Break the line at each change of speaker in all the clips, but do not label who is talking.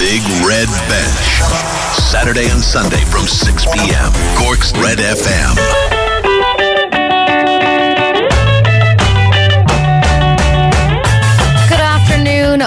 Big Red Bench. Saturday and Sunday from 6 p.m. Cork's Red FM.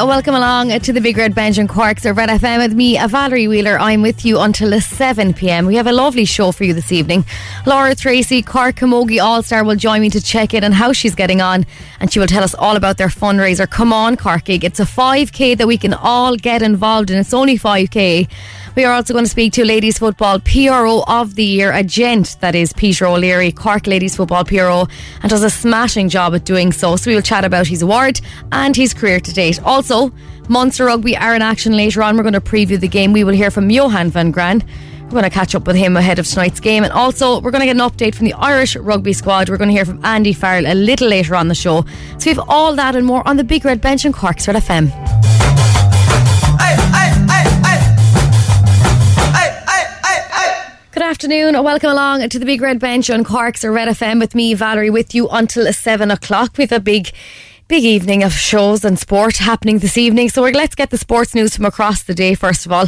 Welcome along to the Big Red Bench and Cork's of Red FM with me, uh, Valerie Wheeler. I'm with you until 7 pm. We have a lovely show for you this evening. Laura Treacy, Cork Camogie All Star, will join me to check in on how she's getting on and she will tell us all about their fundraiser. Come on, Corcaigh. It's a 5k that we can all get involved in. It's only 5k. We are also going to speak to Ladies Football PRO of the Year, a gent that is Peter O'Leary, Cork Ladies Football PRO, and does a smashing job at doing so. So we will chat about his award and his career to date. Also, Munster Rugby are in action later on. We're going to preview the game. We will hear from Johan van Graan. We're going to catch up with him ahead of tonight's game. And also, we're going to get an update from the Irish rugby squad. We're going to hear from Andy Farrell a little later on the show. So we have all that and more on the Big Red Bench in Cork's Red FM. Good afternoon. Welcome along to the Big Red Bench on Cork's or Red FM with me, Valerie, with you until 7 o'clock. with a big big evening of shows and sport happening this evening. So let's get the sports news from across the day first of all.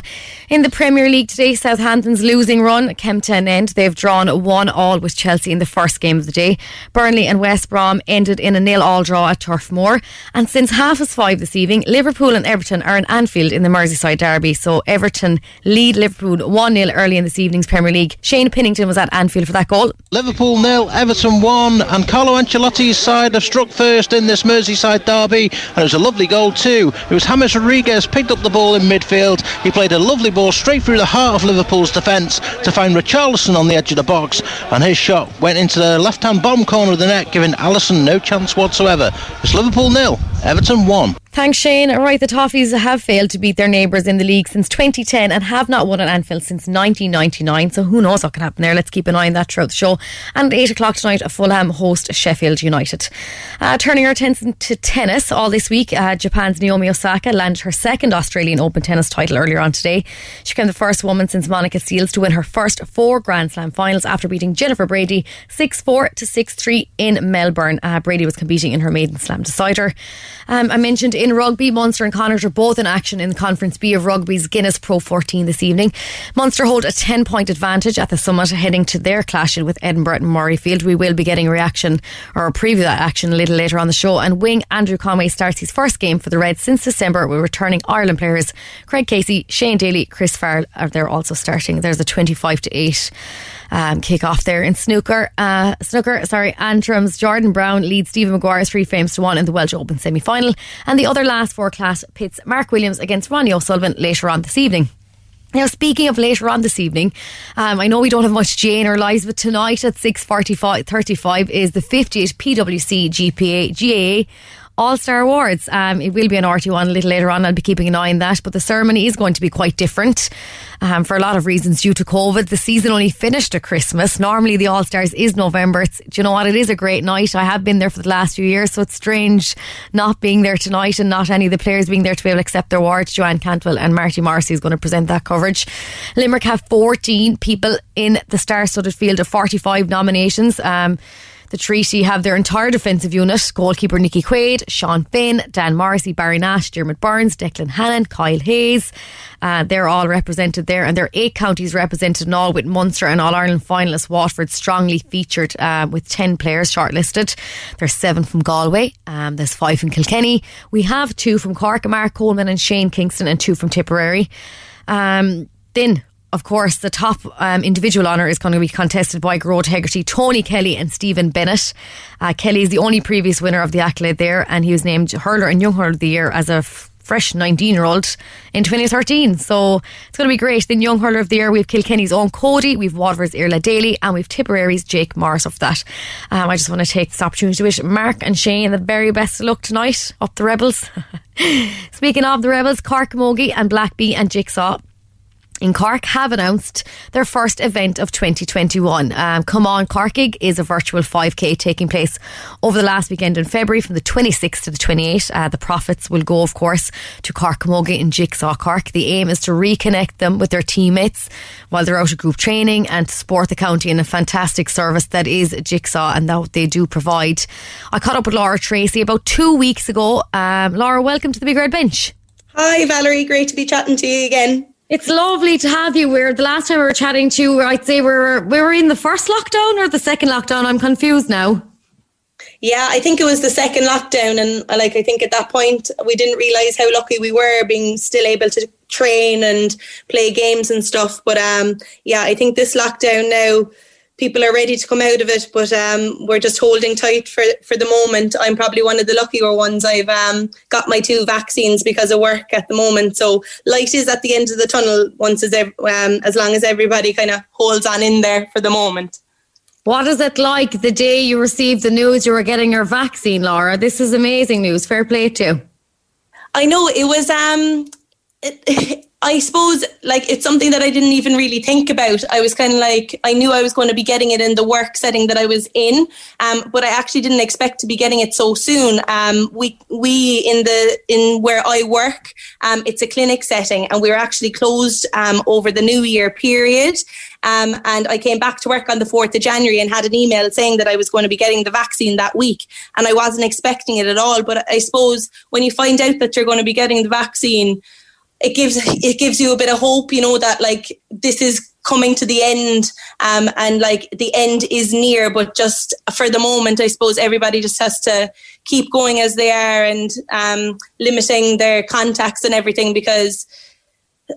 In the Premier League today, Southampton's losing run came to an end. They've drawn one all with Chelsea in the first game of the day. Burnley and West Brom ended in a nil all draw at Turf Moor. And since half past five this evening, Liverpool and Everton are in Anfield in the Merseyside derby. So Everton lead Liverpool 1 0 early in this evening's Premier League. Shane Pinnington was at Anfield for that goal.
Liverpool nil, Everton 1, and Carlo Ancelotti's side have struck first in this Merseyside Merseyside derby, and it was a lovely goal too. It was James Rodriguez picked up the ball in midfield. He played a lovely ball straight through the heart of Liverpool's defence to find Richarlison on the edge of the box, and his shot went into the left-hand bottom corner of the net, giving Alisson no chance whatsoever. It's Liverpool nil, Everton one.
Thanks, Shane. Right, the Toffees have failed to beat their neighbours in the league since 2010 and have not won at Anfield since 1999. So who knows what can happen there? Let's keep an eye on that throughout the show. And at 8 o'clock tonight, Fulham host Sheffield United. Uh, turning our attention to tennis, all this week, uh, Japan's Naomi Osaka landed her second Australian Open tennis title earlier on today. She became the first woman since Monica Seles to win her first four Grand Slam finals after beating Jennifer Brady 6 4 to 6 3 in Melbourne. Uh, Brady was competing in her maiden slam decider. Um, I mentioned in rugby, Munster and Connacht are both in action in Conference B of Rugby's Guinness Pro 14 this evening. Munster hold a 10 point advantage at the summit heading to their clash with Edinburgh and Murrayfield. We will be getting a reaction or a preview of that action a little later on the show. And wing Andrew Conway starts his first game for the Reds since December with returning Ireland players Craig Casey, Shane Daly, Chris Farrell are there also starting. There's a 25 to 8 um, kick off there in snooker. Uh, snooker, sorry, Antrim's Jordan Brown leads Stephen Maguire three frames to one in the Welsh Open semi final. And the other last four class pits Mark Williams against Ronnie O'Sullivan later on this evening. Now, speaking of later on this evening, um, I know we don't have much Jane our lives, but tonight at 6.45 35 is the 50th PWC GPA GAA all Star Awards. Um, it will be an RT1 a little later on. I'll be keeping an eye on that. But the ceremony is going to be quite different um, for a lot of reasons due to COVID. The season only finished at Christmas. Normally, the All Stars is November. It's, do you know what? It is a great night. I have been there for the last few years, so it's strange not being there tonight and not any of the players being there to be able to accept their awards. Joanne Cantwell and Marty Morrissey is going to present that coverage. Limerick have 14 people in the star studded field of 45 nominations. Um, the Treaty have their entire defensive unit goalkeeper Nicky Quaid, Sean Finn, Dan Morrissey, Barry Nash, Diarmaid Byrnes, Declan Hannon, Kyle Hayes. Uh, they're all represented there, and there are eight counties represented in all, with Munster and All Ireland finalists Waterford strongly featured uh, with 10 players shortlisted. There's seven from Galway, um, there's five from Kilkenny. We have two from Cork, Mark Coleman and Shane Kingston, and two from Tipperary. Um, then of course, the top um, individual honour is going to be contested by Gearóid Hegarty, Tony Kelly, and Stephen Bennett. Uh, Kelly is the only previous winner of the accolade there, and he was named Hurler and Young Hurler of the Year as a fresh 19 year old in 2013. So it's going to be great. Then Young Hurler of the Year, we've Kilkenny's Eoin Cody, we've Waterford's Iarlaith Daly, and we've Tipperary's Jake Morris of that. Um, I just want to take this opportunity to wish Mark and Shane the very best of luck tonight up the Rebels. Speaking of the Rebels, Cork Camogie and Blackbee and Jigsaw in Cork have announced their first event of 2021. Um, Come On Corcaigh is a virtual 5k taking place over the last weekend in February from the 26th to the 28th. Uh, the profits will go, of course, to Cork Camogie and Jigsaw Cork. The aim is to reconnect them with their teammates while they're out of group training and to support the county in a fantastic service that is Jigsaw and that they do provide. I caught up with Laura Treacy about two weeks ago. Um, Laura, welcome to the Big Red Bench.
Hi, Valerie. Great to be chatting to you again.
It's lovely to have you. We're the last time we were chatting to you, I'd say we were we were in the first lockdown or the second lockdown. I'm confused now.
Yeah, I think it was the second lockdown, and uh, like I think at that point we didn't realize how lucky we were being still able to train and play games and stuff. But um, yeah, I think this lockdown now people are ready to come out of it, but um, we're just holding tight for, for the moment. I'm probably one of the luckier ones. I've um, got my two vaccines because of work at the moment. So light is at the end of the tunnel once as, ev- um, as long as everybody kind of holds on in there for the moment.
What is it like the day you received the news you were getting your vaccine, Laura? This is amazing news. Fair play to you.
I know it was um it, I suppose like it's something that I didn't even really think about. I was kind of like I knew I was going to be getting it in the work setting that I was in, um, but I actually didn't expect to be getting it so soon. Um, we we in the in where I work, um, it's a clinic setting, and we were actually closed um, over the New Year period. Um, and I came back to work on the 4th of January and had an email saying that I was going to be getting the vaccine that week. And I wasn't expecting it at all. But I suppose when you find out that you're going to be getting the vaccine, it gives it gives you a bit of hope, you know, that like this is coming to the end um, and like the end is near but just for the moment i suppose everybody just has to keep going as they are and um, limiting their contacts and everything because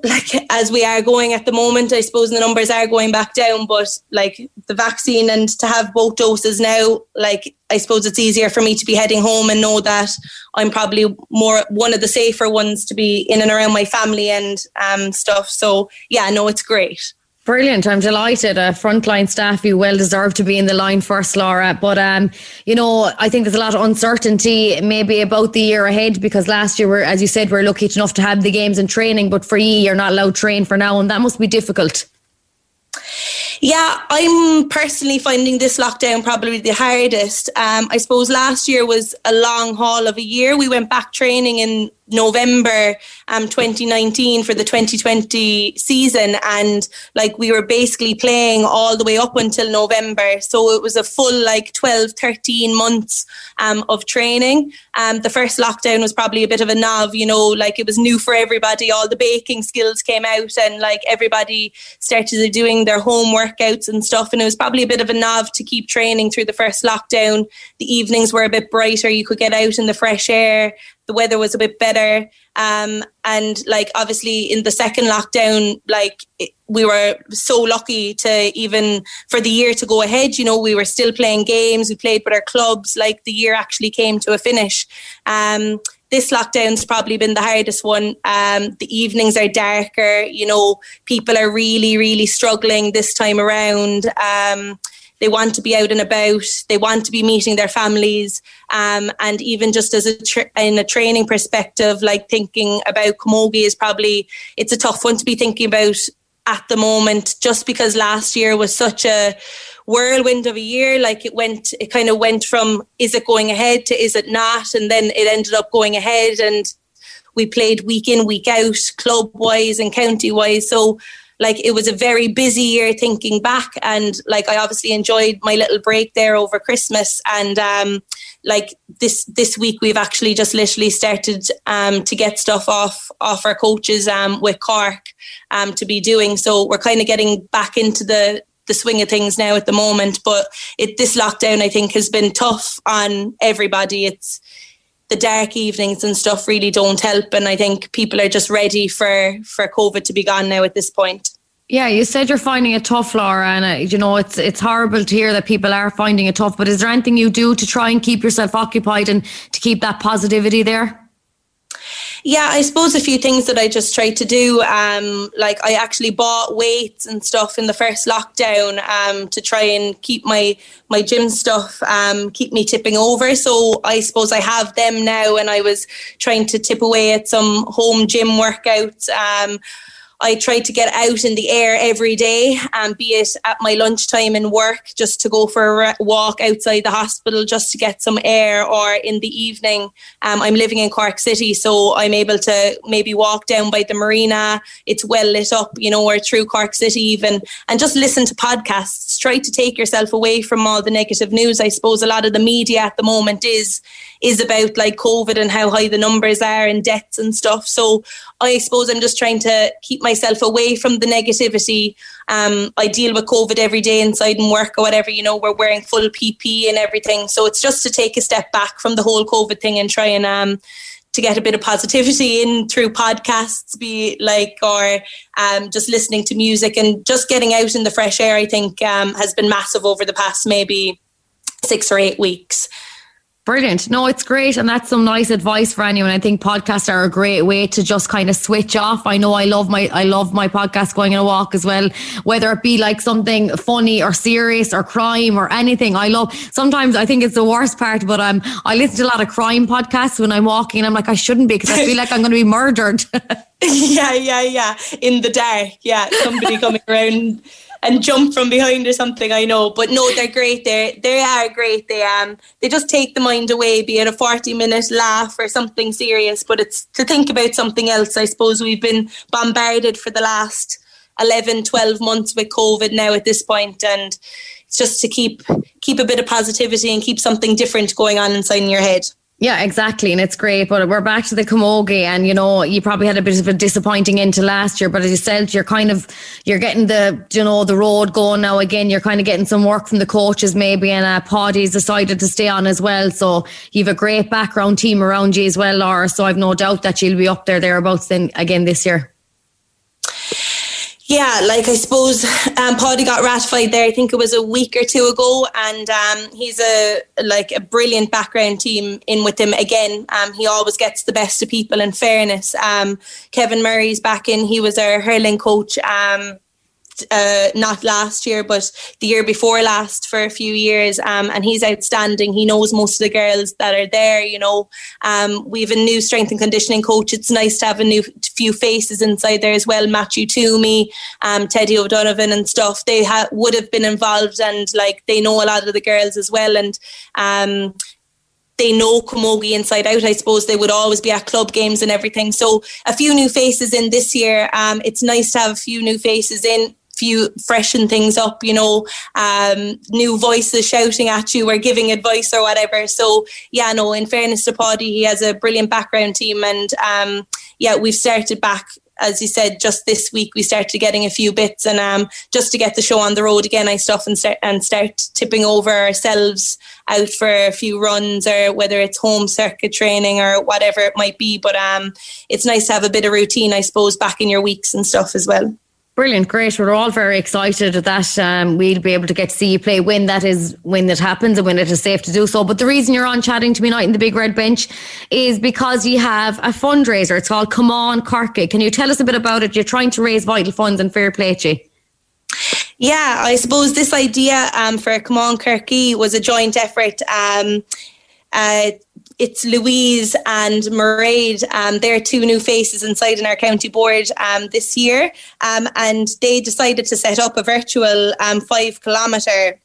like as we are going at the moment, I suppose the numbers are going back down, but like the vaccine and to have both doses now, like I suppose it's easier for me to be heading home and know that I'm probably more one of the safer ones to be in and around my family and um, stuff. So yeah, no, it's great.
Brilliant. I'm delighted. Uh, frontline staff, you well deserve to be in the line first, Laura. But, um, you know, I think there's a lot of uncertainty maybe about the year ahead because last year, we're, as you said, we're lucky enough to have the games and training, but for you, you're not allowed to train for now, and that must be difficult.
Yeah, I'm personally finding this lockdown probably the hardest. Um, I suppose last year was a long haul of a year. We went back training in November um 2019 for the 2020 season. And like we were basically playing all the way up until November. So it was a full like 12 13 months um of training. Um the first lockdown was probably a bit of a nov you know like it was new for everybody. All the baking skills came out and like everybody started doing their home workouts and stuff. And it was probably a bit of a nov to keep training through the first lockdown. The evenings were a bit brighter. You could get out in the fresh air the weather was a bit better. Um, and like obviously in the second lockdown, like it, we were so lucky to even for the year to go ahead. You know, we were still playing games. We played with our clubs. Like the year actually came to a finish. Um, this lockdown's probably been the hardest one. Um, the evenings are darker. You know, people are really, really struggling this time around. Um, they want to be out and about. They want to be meeting their families. Um, and even just as a tra- in a training perspective, like thinking about camogie is probably it's a tough one to be thinking about at the moment, just because last year was such a whirlwind of a year. Like it went, it kind of went from is it going ahead to is it not, and then it ended up going ahead and. We played week in, week out, club wise and county wise. So like it was a very busy year thinking back and like I obviously enjoyed my little break there over Christmas and um like this this week we've actually just literally started um to get stuff off off our coaches um with Cork um to be doing. So we're kind of getting back into the the swing of things now at the moment but it this lockdown I think has been tough on everybody. It's the dark evenings and stuff really don't help and I think people are just ready for for COVID to be gone now at this point.
Yeah, you said you're finding it tough, Laura, and uh, you know it's it's horrible to hear that people are finding it tough. But is there anything you do to try and keep yourself occupied and to keep that positivity there?
Yeah, I suppose a few things that I just tried to do. Um, like I actually bought weights and stuff in the first lockdown um, to try and keep my my gym stuff um, keep me tipping over. So I suppose I have them now, and I was trying to tip away at some home gym workouts. Um, I try to get out in the air every day, and um, be it at my lunchtime in work, just to go for a walk outside the hospital, just to get some air, or in the evening. Um, I'm living in Cork City, so I'm able to maybe walk down by the marina. It's well lit up, you know, or through Cork City even, and just listen to podcasts try to take yourself away from all the negative news. I suppose a lot of the media at the moment is is about like COVID and how high the numbers are and deaths and stuff. So I suppose I'm just trying to keep myself away from the negativity. Um, I deal with COVID every day inside and work or whatever. You know, we're wearing full PP and everything. So it's just to take a step back from the whole COVID thing and try and um, to get a bit of positivity in through podcasts, be like, or um, just listening to music and just getting out in the fresh air, I think um, has been massive over the past maybe six or eight weeks.
Brilliant. No, it's great. And that's some nice advice for anyone. I think podcasts are a great way to just kind of switch off. I know I love my, I love my podcast going on a walk as well, whether it be like something funny or serious or crime or anything. I love, sometimes I think it's the worst part, but um, I listen to a lot of crime podcasts when I'm walking and I'm like, I shouldn't be because I feel like I'm going to be murdered.
yeah, yeah, yeah. In the dark. Yeah. Somebody coming around and jump from behind or something. I know, but no, they're great. They they are great. They um they just take the mind away, be it a forty minute laugh or something serious. But it's to think about something else. I suppose we've been bombarded for the last 11, 12 months with COVID now at this point, and it's just to keep keep a bit of positivity and keep something different going on inside in your head.
Yeah, exactly. And it's great. But we're back to the Camogie and you know, you probably had a bit of a disappointing into last year, but as you said, you're kind of you're getting the you know, the road going now again. You're kind of getting some work from the coaches maybe and uh Paddy's decided to stay on as well. So you've a great background team around you as well, Laura. So I've no doubt that you'll be up there thereabouts then again this year.
Yeah, like I suppose um, Paddy got ratified there. I think it was a week or two ago, and um, he's a like a brilliant background team in with him again. Um, he always gets the best of people. In fairness, um, Kevin Murray's back in. He was our hurling coach. Um, uh, not last year, but the year before last for a few years. Um, and he's outstanding. He knows most of the girls that are there. You know, um, we have a new strength and conditioning coach. It's nice to have a new few faces inside there as well. Matthew Toomey, um, Teddy O'Donovan, and stuff. They ha- would have been involved, and like they know a lot of the girls as well. And um, they know Camogie inside out. I suppose they would always be at club games and everything. So a few new faces in this year. Um, it's nice to have a few new faces in few freshen things up, you know, um, new voices shouting at you or giving advice or whatever. So yeah, no, in fairness to Paddy, he has a brilliant background team and um, yeah, we've started back as you said, just this week we started getting a few bits, and um, just to get the show on the road again, I stuff and start and start tipping over ourselves out for a few runs, or whether it's home circuit training or whatever it might be. But um, it's nice to have a bit of routine, I suppose, back in your weeks and stuff as well.
Brilliant, great. We're all very excited that um, we'll be able to get to see you play when that is when it happens and when it is safe to do so. But the reason you're on chatting to me tonight in the big red bench is because you have a fundraiser. It's called Come On Corcaigh. Can you tell us a bit about it? You're trying to raise vital funds and fair play to
Yeah, I suppose this idea um, for Come On Corcaigh was a joint effort. Um, uh, it's Louise and Mairead. Um, they're two new faces inside in our county board um, this year, um, and they decided to set up a virtual um, five kilometre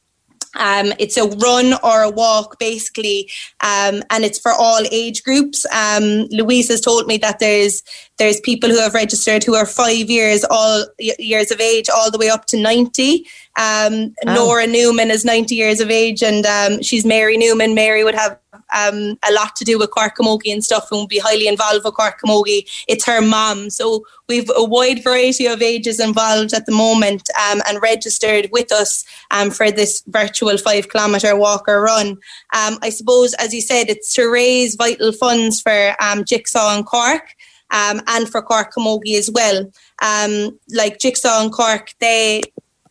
um, it's a run or a walk, basically, um, and it's for all age groups. Um, Louise has told me that there's there's people who have registered who are five years all years of age, all the way up to ninety. Um, oh. Nora Newman is ninety years of age, and um, she's Mary Newman. Mary would have um, a lot to do with Cork Camogie and stuff and will be highly involved with Cork Camogie. It's her mom. So we've a wide variety of ages involved at the moment um, and registered with us um, for this virtual five kilometre walk or run. Um, I suppose, as you said, it's to raise vital funds for um, Jigsaw and Cork. Um, and for Cork Camogie as well. like Jigsaw and Cork, they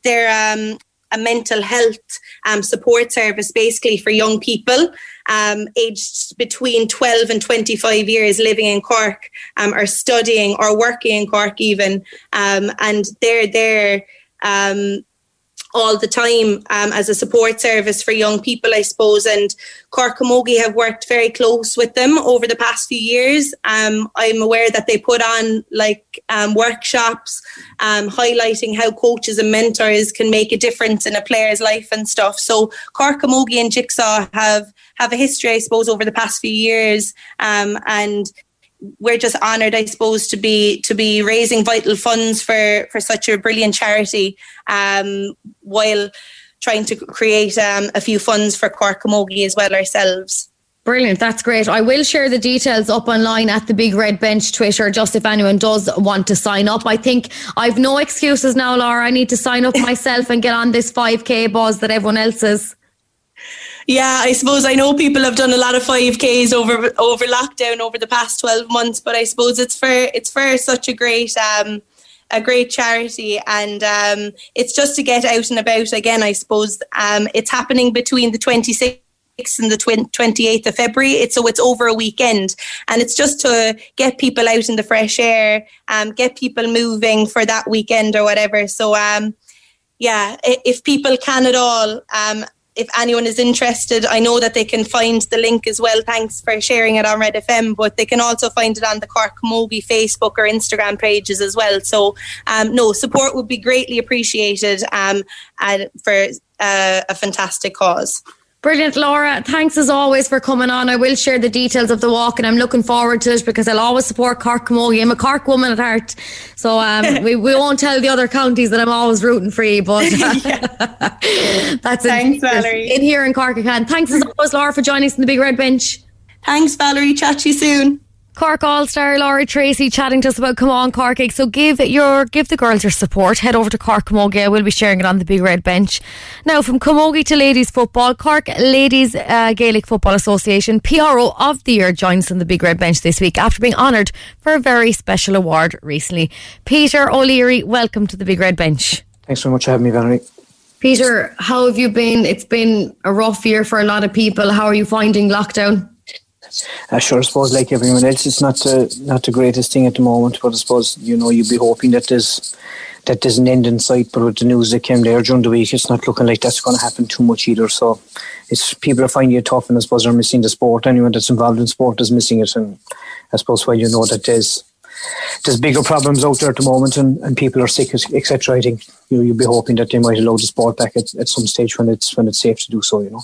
they're um, a mental health um, support service basically for young people um, aged between 12 and 25 years living in Cork um, or studying or working in Cork even. Um, and they're there um, all the time um, as a support service for young people, I suppose. And Cork Camogie have worked very close with them over the past few years. Um, I'm aware that they put on like um, workshops um, highlighting how coaches and mentors can make a difference in a player's life and stuff. So Cork Camogie and Jigsaw have have a history, I suppose, over the past few years. Um, and we're just honoured, I suppose, to be to be raising vital funds for for such a brilliant charity. Um, while trying to create um, a few funds for Cork Camogie as well ourselves.
Brilliant. That's great. I will share the details up online at the Big Red Bench Twitter just if anyone does want to sign up. I think I've no excuses now, Laura. I need to sign up myself and get on this 5K buzz that everyone else is.
Yeah, I suppose I know people have done a lot of 5Ks over over lockdown over the past 12 months, but I suppose it's for it's for such a great um a great charity and um it's just to get out and about again I suppose um it's happening between the 26th and the 28th of February. It's so it's over a weekend, and it's just to get people out in the fresh air, um, get people moving for that weekend or whatever. So, um, yeah, if people can at all, um, if anyone is interested, I know that they can find the link as well. Thanks for sharing it on Red FM, but they can also find it on the Cork Camogie Facebook or Instagram pages as well. So, um, no, support would be greatly appreciated um, and for uh, a fantastic cause.
Brilliant, Laura. Thanks as always for coming on. I will share the details of the walk and I'm looking forward to it because I'll always support Cork Camogie. I'm a Cork woman at heart. So um, we, we won't tell the other counties that I'm always rooting for you, but that's
Thanks,
in,
Valerie.
in here in Cork again. Thanks as always, Laura, for joining us in the Big Red Bench.
Thanks, Valerie. Chat to you soon.
Cork All Star Laurie Treacy chatting to us about Come On Corcaigh. So give your give the girls your support. Head over to Cork Camogie. We'll be sharing it on the big red bench. Now from Camogie to ladies football, Cork Ladies uh, Gaelic Football Association PRO of the year joins on the big red bench this week after being honoured for a very special award recently. Peter O'Leary, welcome to the big red bench.
Thanks so much for having me, Valerie.
Peter, how have you been? It's been a rough year for a lot of people. How are you finding lockdown?
I sure suppose, like everyone else, it's not the not the greatest thing at the moment. But I suppose you know you'd be hoping that there's that there's an end in sight. But with the news that came there during the week, it's not looking like that's going to happen too much either. So it's people are finding it tough, and I suppose they're missing the sport. Anyone that's involved in sport is missing it, and I suppose while you know that there's there's bigger problems out there at the moment, and, and people are sick, etc. I think you know, you'd be hoping that they might allow the sport back at, at some stage when it's when it's safe to do so. You know.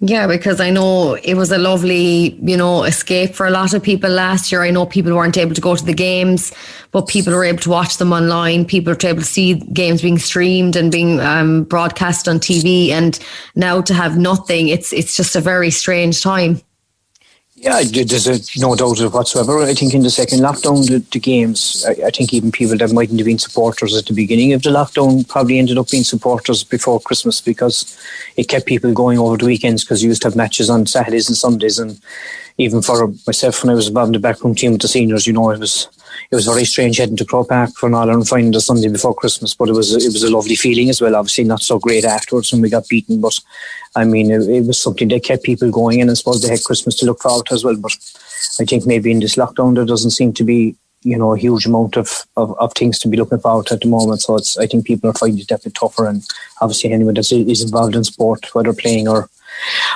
Yeah, because I know it was a lovely, you know, escape for a lot of people last year. I know people weren't able to go to the games, but people were able to watch them online. People were able to see games being streamed and being um, broadcast on TV. And now to have nothing, it's it's just a very strange time.
Yeah, there's no doubt whatsoever. I think in the second lockdown, the, the games, I, I, think even people that mightn't have been supporters at the beginning of the lockdown probably ended up being supporters before Christmas because it kept people going over the weekends because you used to have matches on Saturdays and Sundays. And even for myself, when I was involved in the backroom team with the seniors, you know, it was it was very strange heading to Croke Park for an Ireland final the Sunday before Christmas, but it was it was a lovely feeling as well. Obviously, not so great afterwards when we got beaten, but I mean, it, it was something that kept people going, and I suppose they had Christmas to look forward to as well. But I think maybe in this lockdown there doesn't seem to be you know a huge amount of, of, of things to be looking to at the moment. So it's I think people are finding it definitely tougher, and obviously anyone that is involved in sport, whether playing or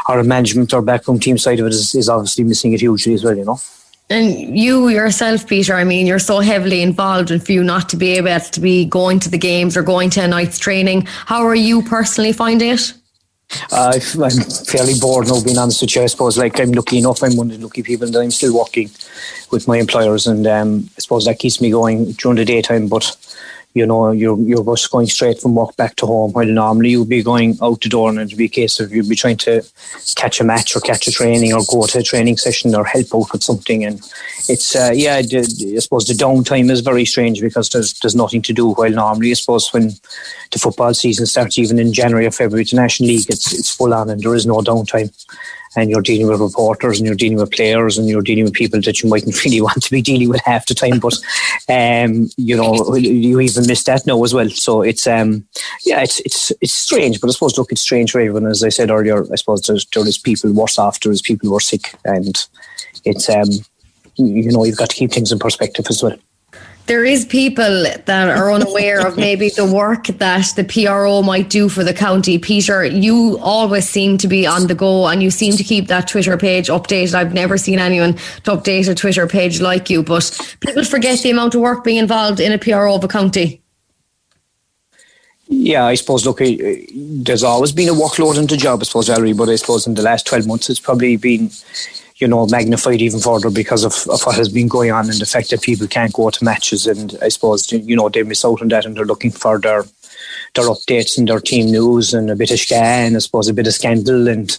or management or backroom team side of it, is, is obviously missing it hugely as well. You know.
And you yourself, Peter, I mean, you're so heavily involved, and for you not to be able to be going to the games or going to a night's training, how are you personally finding it?
Uh, I'm fairly bored now, being honest with you. I suppose, like, I'm lucky enough, I'm one of the lucky people that I'm still working with my employers, and um, I suppose that keeps me going during the daytime. But you know, you're you're just going straight from work back to home. While normally you'd be going out the door and it'd be a case of you'd be trying to catch a match or catch a training or go to a training session or help out with something. And it's uh, yeah, I suppose the downtime is very strange because there's there's nothing to do. While normally, I suppose when the football season starts, even in January or February, the National League, it's it's full on and there is no downtime and you're dealing with reporters and you're dealing with players and you're dealing with people that you mightn't really want to be dealing with half the time. But um, you know, you even miss that now as well. So it's um, yeah, it's it's it's strange. But I suppose look, it's strange for everyone. As I said earlier, I suppose there's there is people worse off, there is people who are sick, and it's um, you know, you've got to keep things in perspective as well
there is people that are unaware of maybe the work that the PRO might do for the county. Peter, you always seem to be on the go and you seem to keep that Twitter page updated. I've never seen anyone to update a Twitter page like you, but people forget the amount of work being involved in a PRO of a county.
Yeah, I suppose, look, eh, there's always been a workload in the job, I suppose, Valerie, but I suppose in the last 12 months it's probably been you know, magnified even further because of, of what has been going on and the fact that people can't go to matches. And I suppose, you know, they miss out on that and they're looking for their their updates and their team news and a bit of ska and I suppose a bit of scandal and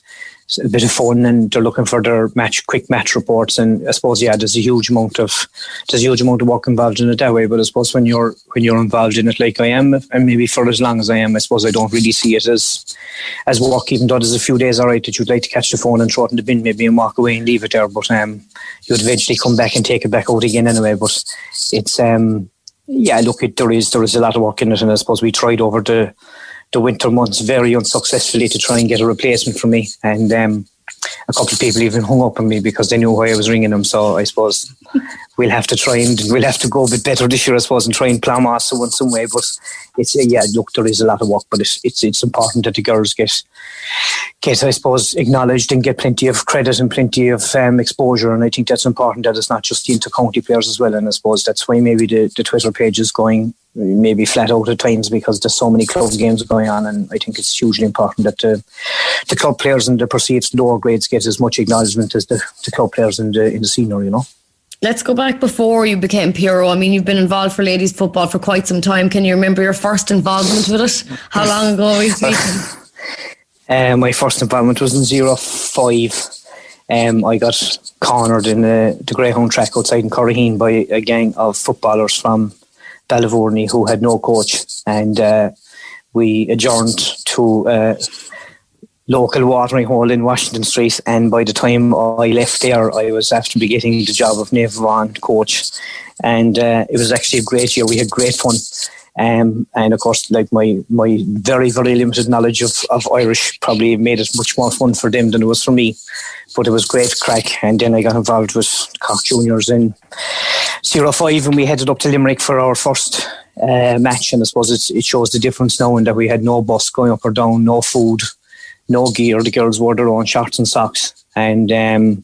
a bit of fun and they're looking for their match quick match reports. And I suppose yeah there's a huge amount of there's a huge amount of work involved in it that way. But I suppose when you're when you're involved in it like I am and maybe for as long as I am I suppose I don't really see it as as work even though there's a few days alright that you'd like to catch the phone and throw it in the bin maybe and walk away and leave it there. But um you'd eventually come back and take it back out again anyway. But it's um yeah look it there is there is a lot of work in it. And I suppose we tried over the the winter months very unsuccessfully to try and get a replacement for me. And um, a couple of people even hung up on me because they knew why I was ringing them. So I suppose we'll have to try and we'll have to go a bit better this year, I suppose, and try and plough Master in some way. But it's uh, yeah, look, there is a lot of work, but it's it's it's important that the girls get get, I suppose, acknowledged and get plenty of credit and plenty of um, exposure. And I think that's important that it's not just the inter-county players as well. And I suppose that's why maybe the, the Twitter page is going maybe flat out at times because there's so many club games going on. And I think it's hugely important that the, the club players and the perceived lower grades get as much acknowledgement as the, the club players in the, in the senior, you know.
Let's go back before you became PRO. I mean, you've been involved for ladies football for quite some time. Can you remember your first involvement with it? How long ago are we speaking?
Uh, my first involvement was in zero five. Um, I got cornered in uh, the Greyhound track outside in Curraheen by a gang of footballers from Ballyvourney who had no coach, and uh, we adjourned to a local watering hole in Washington Street. And by the time I left there, I was after be getting the job of Naomh Abán coach, and uh, it was actually a great year. We had great fun. Um, and of course, like my my very very limited knowledge of, of Irish probably made it much more fun for them than it was for me. But it was great crack, and then I got involved with Cork Juniors in 05 and we headed up to Limerick for our first uh, match. And I suppose it shows the difference now in that we had no bus going up or down, no food, no gear. The girls wore their own shorts and socks, and um,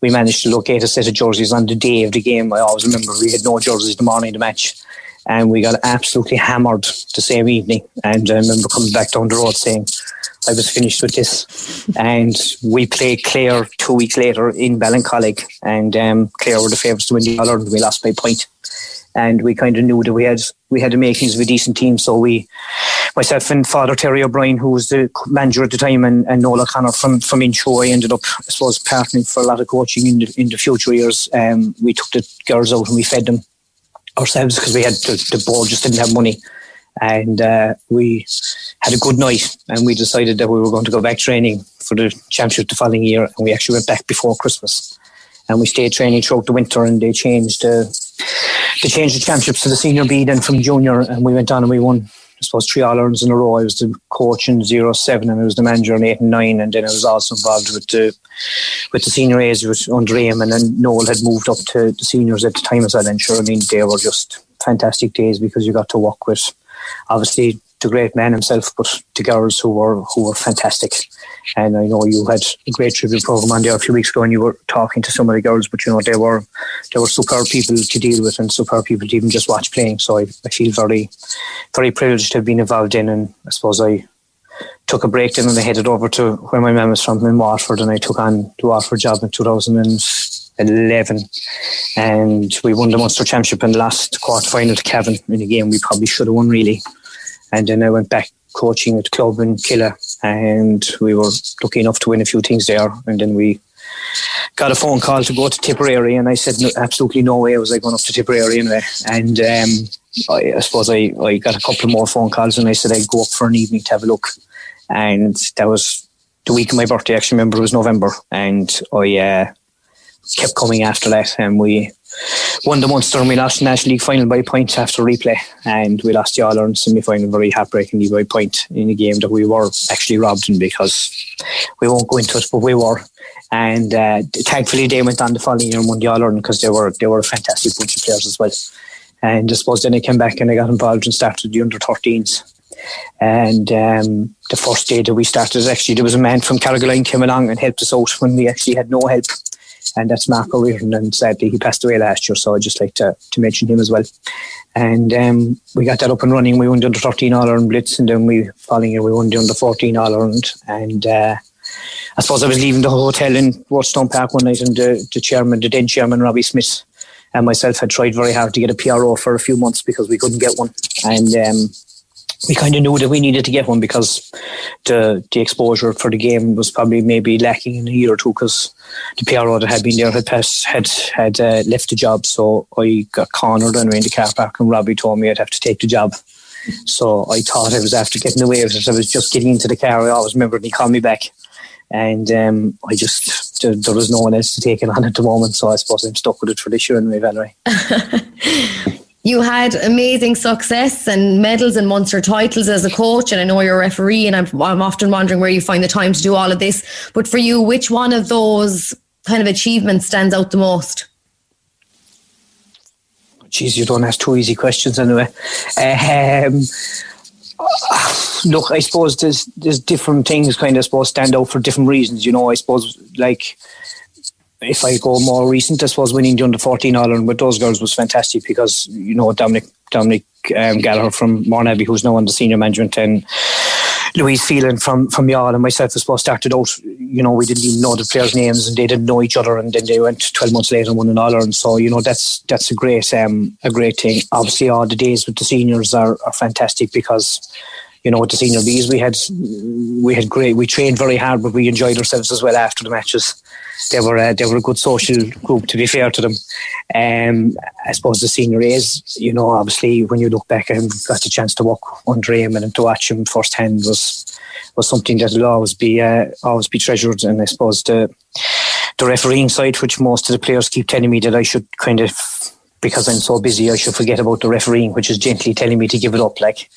we managed to locate a set of jerseys on the day of the game. I always remember we had no jerseys the morning of the match and we got absolutely hammered the same evening. And I remember coming back down the road saying, I was finished with this. And we played Clare two weeks later in Ballincollig, and um, Clare were the favourites to win the All Ireland. We lost by a point. And we kind of knew that we had we had the makings of a decent team. So we, myself and Father Terry O'Brien, who was the manager at the time, and, and Nola Connor from from Incho, I ended up, I suppose, partnering for a lot of coaching in the in the future years. Um, we took the girls out and we fed them ourselves because we had the, the board just didn't have money, and uh, we had a good night, and we decided that we were going to go back training for the championship the following year, and we actually went back before Christmas, and we stayed training throughout the winter, and they changed uh, they changed the championships to the senior B then from junior, and we went on and we won. I suppose three All Irelands in a row. I was the coach in zero seven, and I was the manager in eight and nine, and then I was also involved with the with the senior A's under Eamon, and then Noel had moved up to the seniors at the time as well. And sure, I mean they were just fantastic days because you got to work with obviously the great man himself, but to girls who were who were fantastic. And I know you had a great tribute program on there a few weeks ago, and you were talking to some of the girls, but you know they were they were superb people to deal with and superb people to even just watch playing. So I, I feel very very privileged to have been involved in, and I suppose I took a break then and I headed over to where my mum was from in Waterford, and I took on the Waterford job in 2011, and we won the Munster Championship in the last quarter final to Cavan in a game we probably should have won really and then I went back coaching at club in Killa, and we were lucky enough to win a few things there. And then we got a phone call to go to Tipperary, and I said no, absolutely no way I was I going up to Tipperary anyway. And um, I, I, suppose I, I got a couple more phone calls, and I said I'd go up for an evening to have a look. And that was the week of my birthday. I actually remember it was November, and I uh, kept coming after that, and we won the Munster and we lost the National League final by a point after replay. And we lost the All Ireland semi final very heartbreakingly by point in a game that we were actually robbed in because we won't go into it, but we were. And uh, thankfully, they went on the following year and won the All Ireland because they were, they were a fantastic bunch of players as well. And I suppose then I came back and I got involved and started the under 13s. And um, the first day that we started, actually, there was a man from Carrigaline came along and helped us out when we actually had no help and that's Mark O'Riordan. And sadly, he passed away last year, so I'd just like to, to mention him as well. And um, we got that up and running. We won the under 13 All Ireland Blitz, and then we following year we won the under 14 All Ireland. And uh, I suppose I was leaving the hotel in Rochestown Park one night, and the, the chairman, the then chairman, Robbie Smith, and myself had tried very hard to get a PRO for a few months because we couldn't get one. And um, we kind of knew that we needed to get one because the the exposure for the game was probably maybe lacking in a year or two because the PRO that had been there had passed, had had uh, left the job. So I got cornered and in the car park, and Robbie told me I'd have to take the job. So I thought I was after getting away with it. I was just getting into the car. I always remember he called me back, and um, I just there, was no one else to take it on at the moment. So I suppose I'm stuck with it for this year anyway, Valerie.
You had amazing success and medals and Munster titles as a coach, and I know you're a referee, and I'm, I'm often wondering where you find the time to do all of this. But for you, which one of those kind of achievements stands out the most?
Geez, you don't ask two easy questions anyway. Um, look, I suppose there's there's different things kind of I suppose stand out for different reasons. You know, I suppose like if I go more recent, I suppose winning the under 14 Ireland with those girls was fantastic because, you know, Dominic Dominic um, Gallagher from Mourneabbey, who's now on the senior management, and Louise Phelan from, from Youghal and myself, I suppose, started out, you know, we didn't even know the players' names and they didn't know each other and then they went 12 months later and won an Ireland. So, you know, that's that's a great um, a great thing. Obviously, all the days with the seniors are, are fantastic because you know, with the senior bees, we had we had great. We trained very hard, but we enjoyed ourselves as well after the matches they were uh, they were a good social group. To be fair to them, um, I suppose the senior A's, you know, obviously when you look back and got the chance to walk under him and to watch him firsthand was was something that will always be uh, always be treasured. And I suppose the the refereeing side, which most of the players keep telling me that I should kind of because I'm so busy, I should forget about the refereeing, which is gently telling me to give it up. Like,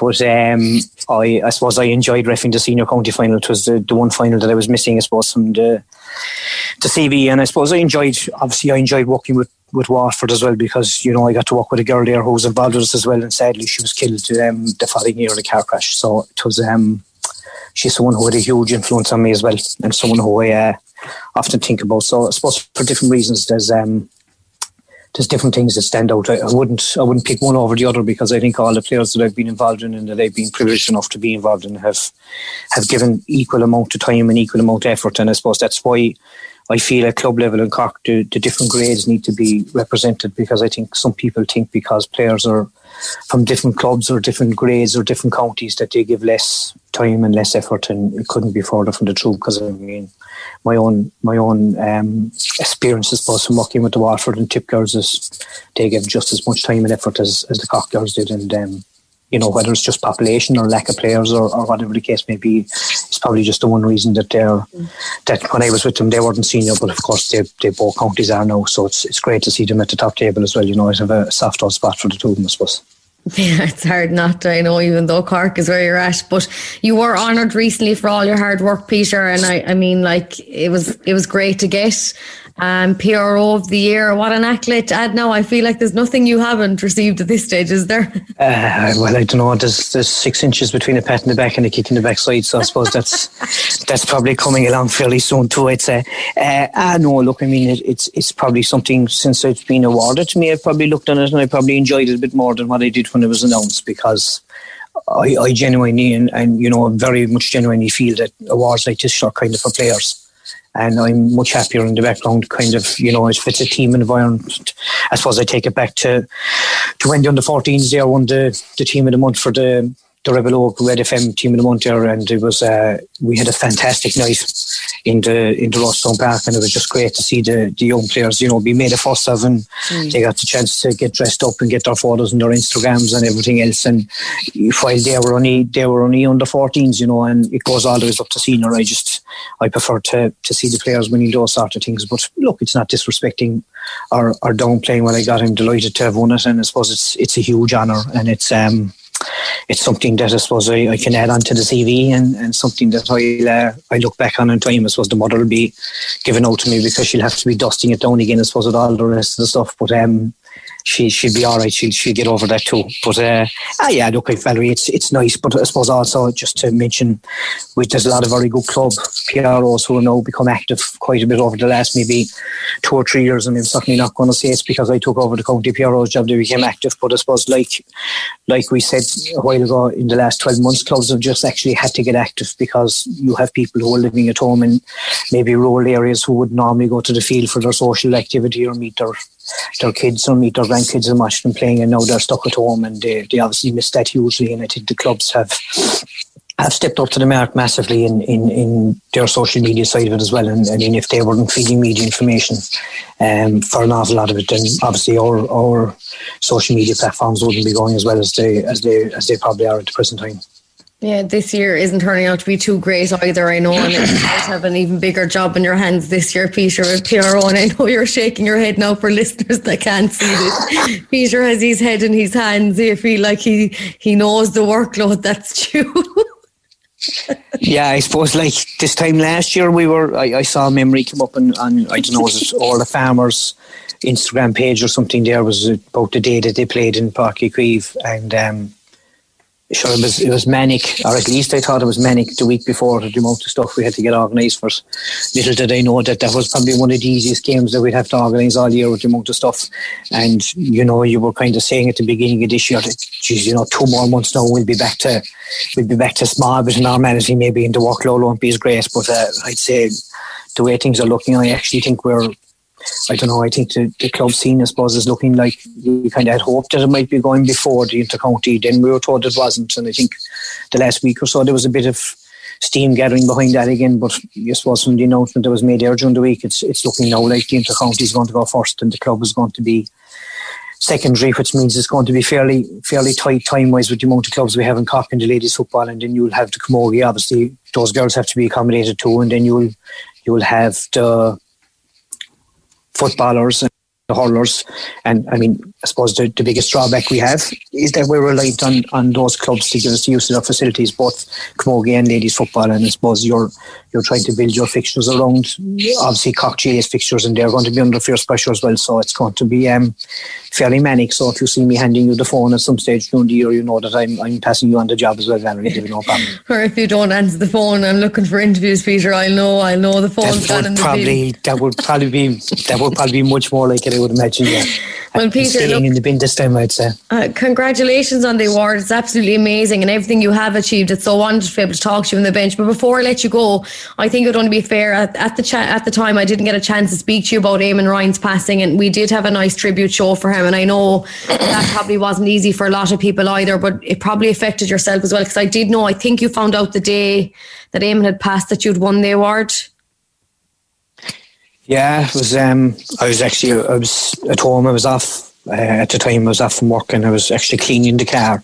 but um, I, I suppose I enjoyed refing the senior county final. It was the, the one final that I was missing, I suppose, from the the CV. And I suppose I enjoyed, obviously, I enjoyed working with with Waterford as well because you know I got to work with a girl there who was involved with us as well, and sadly she was killed um, the following year in a car crash. So it was um, she's someone who had a huge influence on me as well, and someone who I uh, often think about. So I suppose for different reasons, there's um, there's different things that stand out. I, I, wouldn't I wouldn't pick one over the other because I think all the players that I've been involved in and that I've been privileged enough to be involved in have have given equal amount of time and equal amount of effort. And I suppose that's why I feel at club level in Cork the, the different grades need to be represented because I think some people think because players are from different clubs or different grades or different counties that they give less time and less effort and it couldn't be further from the truth because I mean my own my own um, experience I suppose from working with the Waterford and Tip girls is they give just as much time and effort as, as the Cork girls did and um, you know, whether it's just population or lack of players or, or whatever the case may be, it's probably just the one reason that they're mm. that when I was with them they weren't senior, but of course they they both counties are now, so it's it's great to see them at the top table as well. You know, I have a soft spot for the two of them, I suppose.
Yeah, it's hard not to, I know, even though Cork is where you're at. But you were honoured recently for all your hard work, Peter. And I, I mean, like, it was it was great to get um, PRO of the year. What an accolade to add now. I feel like there's nothing you haven't received at this stage, is there?
Uh, well, I don't know. There's, there's six inches between a pat in the back and a kick in the backside. So I suppose that's that's probably coming along fairly soon too, I'd say. Uh, ah, no, look, I mean, it, it's it's probably something since it's been awarded to me. I've probably looked on it and I probably enjoyed it a bit more than what I did when it was announced because I, I genuinely and, and, you know, very much genuinely feel that awards like this are kind of for players and I'm much happier in the background. Kind of, you know, if it's a team environment, I suppose I take it back to to when the under 14s there won the the team of the month for the the Rebel Oak Red FM team of the month there, and it was uh, we had a fantastic night in the in the Rochestown Park, and it was just great to see the, the young players, you know, be made a fuss of, and mm. they got the chance to get dressed up and get their photos and their Instagrams and everything else. And while they were only they were only under 14s, you know, and it goes all the way up to senior. I just I prefer to to see the players winning those sort of things. But look, it's not disrespecting or or downplaying what I got. I'm delighted to have won it, and I suppose it's it's a huge honour, and it's um it's something that I suppose I, I can add on to the CV and, and something that I uh, I look back on in time. I suppose the mother will be given out to me because she'll have to be dusting it down again. I suppose with all the rest of the stuff. But um, she she'll be all right. She'll she'll get over that too. But uh, ah, yeah, look, Valerie, it's it's nice. But I suppose also just to mention, we, there's a lot of very good club PROs who have now become active quite a bit over the last maybe two or three years. And I'm certainly not going to say it's because I took over the county PRO's job they became active. But I suppose like like we said a while ago, in the last 12 months, clubs have just actually had to get active because you have people who are living at home in maybe rural areas who would normally go to the field for their social activity or meet their their kids or meet their grandkids and watch them playing, and now they're stuck at home, and they, they obviously miss that hugely. And I think the clubs have have stepped up to the mark massively in, in, in their social media side of it as well. And I mean, if they weren't feeding media information um, for an awful lot of it, then obviously our our social media platforms wouldn't be going as well as they as they as they probably are at the present time.
Yeah, this year isn't turning out to be too great either. I know, and you might have an even bigger job in your hands this year, Peter, with PRO. And I know you're shaking your head now for listeners that can't see this. Peter has his head in his hands. I feel like he he knows the workload that's due.
yeah, I suppose like this time last year we were I, I saw a memory come up and, and I don't know was it all the farmers Instagram page or something there was about the day that they played in Páirc Uí Chaoimh, and um, sure it was it was manic, or at least I thought it was manic the week before the amount of stuff we had to get organised for. Little did I know that that was probably one of the easiest games that we'd have to organise all year with the amount of stuff. And you know, you were kind of saying at the beginning of this year that, geez, you know, two more months now we'll be back to we'll be back to small bit of normality maybe, and the workload won't be as great. But uh, I'd say the way things are looking, I actually think we're I don't know. I think the, the club scene, I suppose, is looking like we kind of had hoped that it might be going before the intercounty. Then we were told it wasn't, and I think the last week or so there was a bit of steam gathering behind that again. But I suppose from the announcement that was made there during the week, it's it's looking now like the intercounty is going to go first, and the club is going to be secondary, which means it's going to be fairly fairly tight time wise with the amount of clubs we have in Cork in the ladies football, and then you'll have the Camogie. Obviously, those girls have to be accommodated too, and then you'll you'll have the footballers and the hurlers. And I mean, I suppose the, the biggest drawback we have is that we're reliant on, on those clubs to give us the use of their facilities, both Camogie and ladies football. And I suppose you're you're trying to build your fixtures around obviously Cork GAA's fixtures, and they're going to be under fierce pressure as well. So it's going to be um, fairly manic. So if you see me handing you the phone at some stage during the year, you know that I'm, I'm passing you on the job as well, Valerie. no problem.
or if you don't answer the phone, I'm looking for interviews, Peter. I know, I know the phone's
that the probably that would probably be that would probably be much more like it. I would imagine. Yeah.
Well, Peter,
staying
look,
in the bin this time, I'd say.
Uh, congratulations on the award. It's absolutely amazing and everything you have achieved. It's so wonderful to be able to talk to you on the bench. But before I let you go, I think it would only be fair. At, at the chat at the time, I didn't get a chance to speak to you about Eamonn Ryan's passing, and we did have a nice tribute show for him. And I know that probably wasn't easy for a lot of people either, but it probably affected yourself as well. Because I did know, I think you found out the day that Eamonn had passed that you'd won the award.
Yeah, it was. Um, I was actually. I was at home. I was off uh, at the time. I was off from work, and I was actually cleaning the car,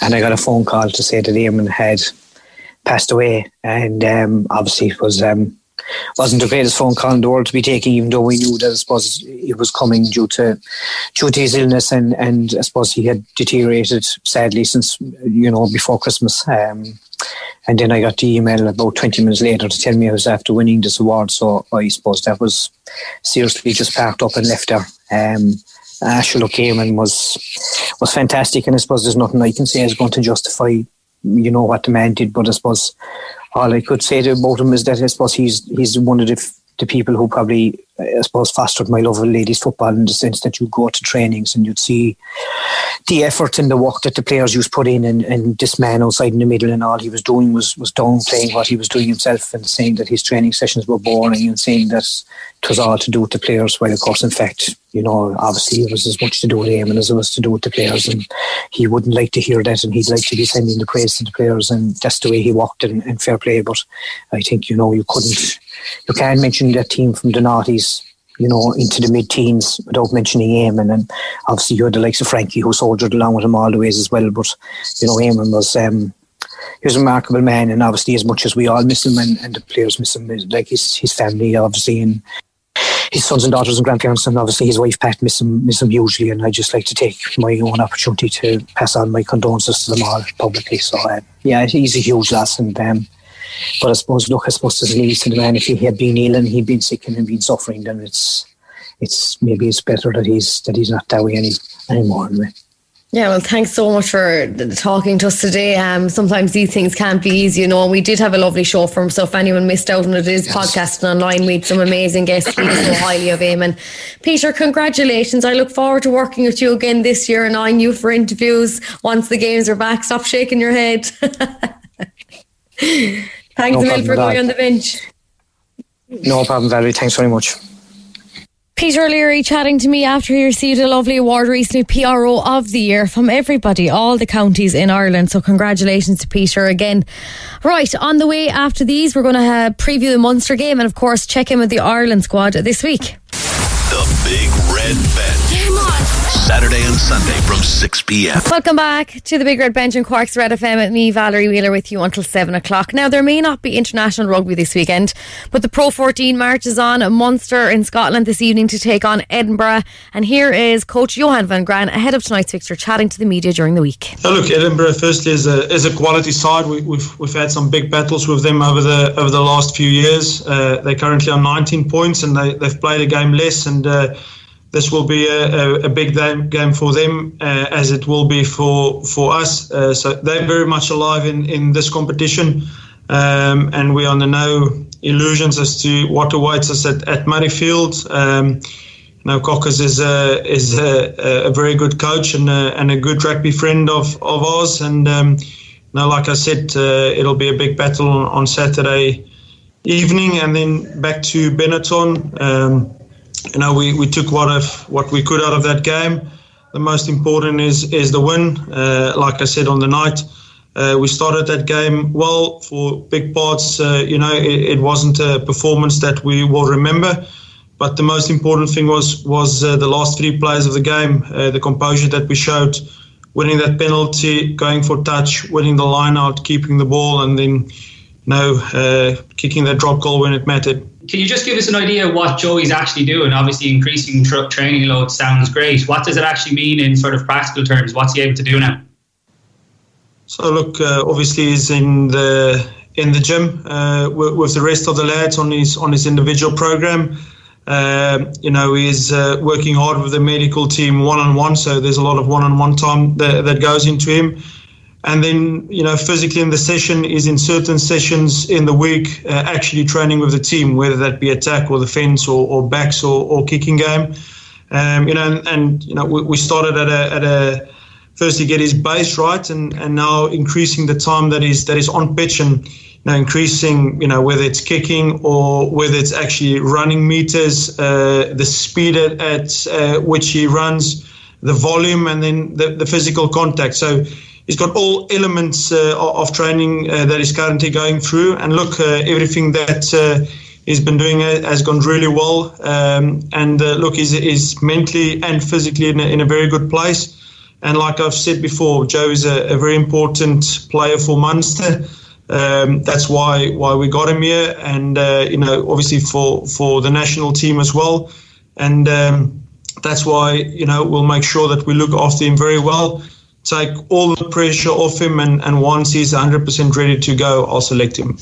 and I got a phone call to say that Eamonn had passed away, and um, obviously it was. Um, wasn't the greatest phone call in the world to be taking, even though we knew that I suppose it was coming due to due to his illness, and and I suppose he had deteriorated sadly since you know before Christmas. Um, and then I got the email about 20 minutes later to tell me I was after winning this award. So I suppose that was seriously just packed up and left there. Um, came and was was fantastic, and I suppose there's nothing I can say is going to justify, you know, what the man did. But I suppose all I could say to about him is that I suppose he's he's one of the the people who probably, I suppose, fostered my love of ladies football in the sense that you'd go to trainings and you'd see the effort and the work that the players used put in, and, and this man outside in the middle and all he was doing was was downplaying what he was doing himself and saying that his training sessions were boring and saying that it was all to do with the players. Well, of course, in fact, you know, obviously it was as much to do with him as it was to do with the players, and he wouldn't like to hear that, and he'd like to be sending the praise to the players, and that's the way he walked in, in fair play. But I think you know you couldn't, you can't mention that team from the noughties you know, into the mid teens without mentioning Eamonn. And obviously, you had the likes of Frankie who soldiered along with him all the ways as well. But, you know, Eamonn was. Um, he was a remarkable man, and obviously, as much as we all miss him, and, and the players miss him, like his his family, obviously, and his sons and daughters and grandparents, and obviously his wife Pat miss him miss him hugely. And I just like to take my own opportunity to pass on my condolences to them all publicly. So uh, yeah, he's a huge loss, and um, but I suppose, look, I suppose there's limits to the man. If he had been ill and he'd been sick and he'd been suffering, then it's it's maybe it's better that he's that he's not that way any anymore. Anyway.
Yeah, well, thanks so much for talking to us today. Um, sometimes these things can't be easy, you know. And we did have a lovely show for him. So if anyone missed out on it, it is yes. podcasting online. We had some amazing guests. We so highly of him. And Peter, congratulations! I look forward to working with you again this year and eyeing you for interviews once the games are back. Stop shaking your head. Thanks no a for going on the bench.
No problem, Valerie. Thanks very much.
Peter O'Leary chatting to me after he received a lovely award recently, PRO of the Year from everybody, all the counties in Ireland. So congratulations to Peter again. Right, on the way after these, we're going to uh, preview the Munster game and of course check in with the Ireland squad this week.
The Big Red Bench. Saturday and Sunday from 6 p.m.
Welcome back to the Big Red Bench in Cork's Red FM at me, Valerie Wheeler, with you until 7 o'clock. Now, there may not be international rugby this weekend, but the Pro 14 marches on Munster in Scotland this evening to take on Edinburgh. And here is coach Johan van Graan ahead of tonight's fixture chatting to the media during the week.
Oh, look, Edinburgh firstly is a, is a quality side. We, have we've, we've had some big battles with them over the over the last few years. Uh, they're currently on 19 points and they, they've played a game less and uh, this will be a, a, a big game for them, uh, as it will be for for us. Uh, so they're very much alive in, in this competition, um, and we are under no illusions as to what awaits us at, at Murrayfield. Um, now, Cockers is a is a, a very good coach and a, and a good rugby friend of, of ours, and um, now, like I said, uh, it'll be a big battle on, on, Saturday evening, and then back to Benetton. Um, you know, we, we took what of what we could out of that game. The most important is is the win. Uh, like I said on the night, uh, we started that game well for big parts. Uh, you know, it, it, wasn't a performance that we will remember, but the most important thing was was uh, the last three plays of the game, uh, the composure that we showed, winning that penalty, going for touch, winning the line out, keeping the ball, and then, you know, uh, kicking that drop goal when it mattered
can you just give us an idea of what Joey's actually doing? Obviously, increasing truck training load sounds great. What does it actually mean in sort of practical terms? What's he able to do now?
So look, uh, obviously he's in the in the gym uh, with, with, the rest of the lads on his on his individual program. Uh, you know, he's uh, working hard with the medical team one on one. So there's a lot of one on one time that, that goes into him and then you know physically in the session is in certain sessions in the week uh, actually training with the team whether that be attack or defense or, or backs or, or kicking game. Um, you know and, and, you know we, we started at a, at a firstly get his base right and, and now increasing the time that is that is on pitch and you know, increasing you know whether it's kicking or whether it's actually running meters uh, the speed at, at uh, which he runs the volume and then the, the physical contact. So he's got all elements uh, of training uh, that he's currently going through. And look, uh, everything that he's been doing has gone really well. Um, and look, he's, he's mentally and physically in a, in a, very good place. And like I've said before, Joe is a, a very important player for Munster. Um, that's why why we got him here, and uh, you know, obviously for for the national team as well. And um, that's why you know we'll make sure that we look after him very well take all the pressure off him, and, and once he's 100% ready to go, I'll select him.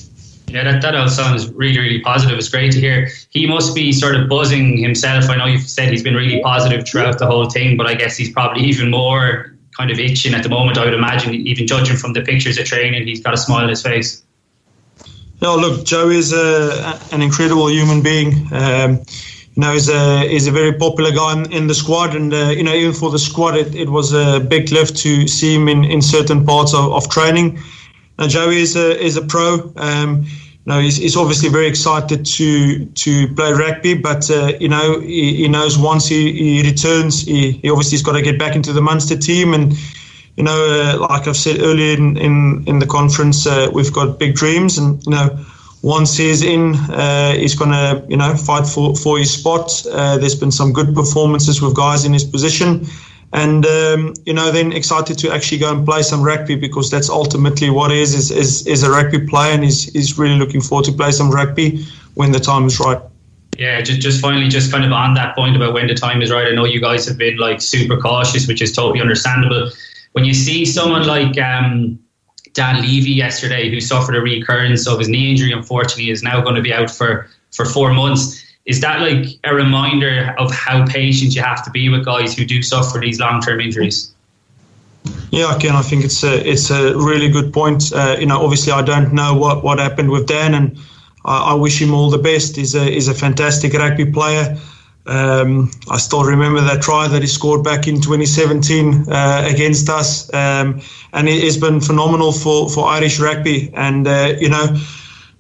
Yeah, that, that all sounds really, really positive. It's great to hear. He must be sort of buzzing himself. I know you've said he's been really positive throughout the whole thing, but I guess he's probably even more kind of itching at the moment. I would imagine, even judging from the pictures of training, he's got a smile on his face.
No, look, Joe is a, an incredible human being. Um, you know, he's a he's a very popular guy in, in the squad, and uh, you know, even for the squad, it, it was a big lift to see him in, in certain parts of, of training. Now, Joey is a is a pro. Um, you know, he's, he's obviously very excited to to play rugby, but uh, you know, he, he, knows once he, he returns, he, he obviously has got to get back into the Munster team, and you know, uh, like I've said earlier in in, in the conference, uh, we've got big dreams, and you know once he's in, uh, he's going to, you know, fight for, for his spot. Uh, there's been some good performances with guys in his position. And, um, you know, then excited to actually go and play some rugby because that's ultimately what is, is, is, is a rugby player. And he's, he's really looking forward to play some rugby when the time is right.
Yeah, just just finally, just kind of on that point about when the time is right. I know you guys have been like super cautious, which is totally understandable. When you see someone like um, Dan Leavy yesterday, who suffered a recurrence of his knee injury, unfortunately, is now going to be out for, for four months. Is that like a reminder of how patient you have to be with guys who do suffer these long term injuries?
Yeah, again, I think it's a it's a really good point. Uh, you know, obviously, I don't know what, what happened with Dan, and I, I wish him all the best. He's a he's a fantastic rugby player. Um, I still remember that try that he scored back in 2017 uh, against us, um, and it has been phenomenal for, for Irish rugby. And uh, you know,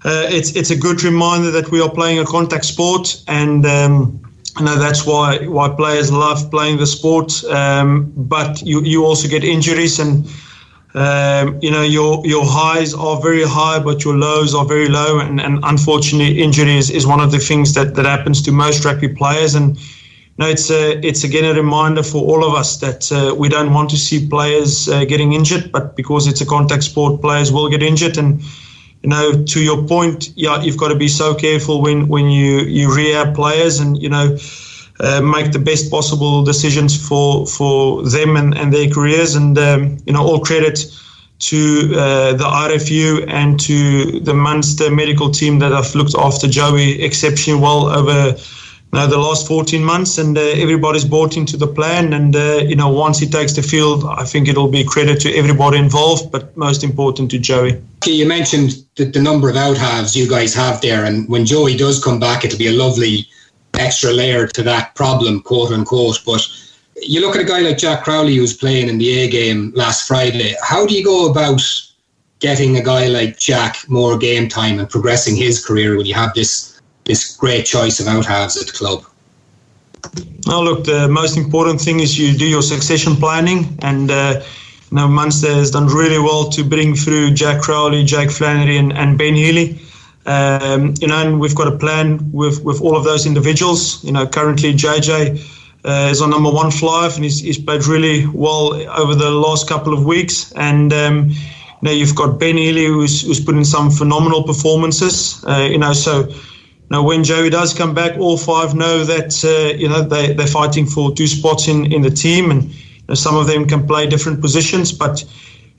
uh, it's it's a good reminder that we are playing a contact sport, and um, I know that's why why players love playing the sport. Um, but you you also get injuries and. Um, you know your your highs are very high, but your lows are very low, and, and unfortunately, injury is, is one of the things that, that happens to most rugby players. And no, it's a, it's again a reminder for all of us that uh, we don't want to see players uh, getting injured, but because it's a contact sport, players will get injured. And you know, to your point, yeah, you've got to be so careful when when you you rehab players, and you know. Uh, make the best possible decisions for for them and, and their careers, and um, you know all credit to uh, the RFU and to the Munster medical team that have looked after Joey exceptionally well over now the last 14 months, and uh, everybody's bought into the plan. And uh, you know, once he takes the field, I think it'll be credit to everybody involved, but most important to Joey.
You mentioned the, the number of out halves you guys have there, and when Joey does come back, it'll be a lovely extra layer to that problem, quote unquote. But you look at a guy like Jack Crowley who's playing in the A game last Friday. How do you go about getting a guy like Jack more game time and progressing his career when you have this this great choice of out halves at the club?
Now, look, the most important thing is you do your succession planning, and uh, Munster has done really well to bring through Jack Crowley, Jake Flannery, and, and Ben Healy. Um, you know, and we've got a plan with with all of those individuals. You know, currently JJ uh, is on number one five, and he's, he's played really well over the last couple of weeks. And um, you know, you've got Ben Healy who's who's put in some phenomenal performances. Uh, you know, so now, when Joey does come back, all five know that uh, you know they they're fighting for two spots in, in the team, and you know, some of them can play different positions. But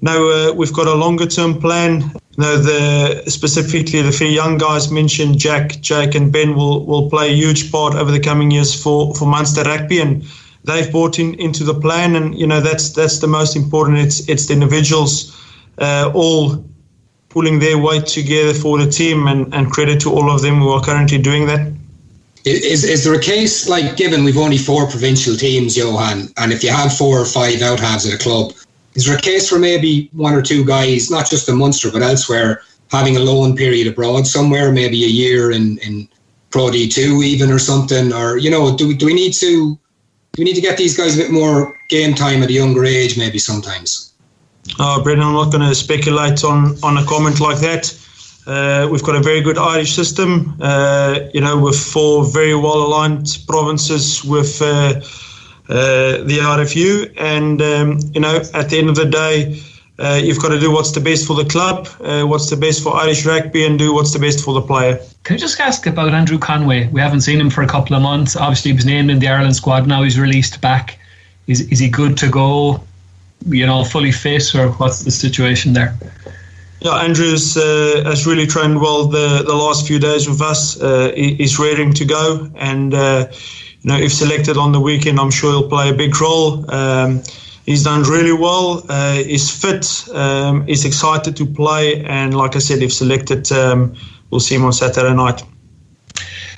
now uh, we've got a longer term plan. Know, the specifically the three young guys mentioned, Jack, Jake, and Ben will will play a huge part over the coming years for for Munster rugby, and they've bought in into the plan. And you know that's that's the most important. It's it's the individuals uh, all pulling their weight together for the team, and, and credit to all of them who are currently doing that.
Is, is there a case like given we've only four provincial teams, Johan, and if you have four or five out halves at a club, is there a case for maybe one or two guys, not just in Munster but elsewhere, having a loan period abroad somewhere, maybe a year in, in Pro D2 even or something, or you know, do, do we need to do we need to get these guys a bit more game time at a younger age, maybe sometimes?
Uh, Brendan, I'm not going to speculate on, on a comment like that. Uh, we've got a very good Irish system, uh, you know, with four very well aligned provinces with uh, uh the RFU. And, um, you know, at the end of the day, uh, you've got to do what's the best for the club, uh, what's the best for Irish rugby, and do what's the best for the player.
Can I just ask about Andrew Conway? We haven't seen him for a couple of months. Obviously, he was named in the Ireland squad. Now he's released back. Is, is he good to go? you know, fully fit, or what's the situation there?
Yeah, Andrews uh, has really trained well the, the last few days with us. Uh, he, he's ready to go, and uh, you know, if selected on the weekend, I'm sure he'll play a big role. Um, he's done really well. Uh, he's fit. Um, he's excited to play, and like I said, if selected, um, we'll see him on Saturday night.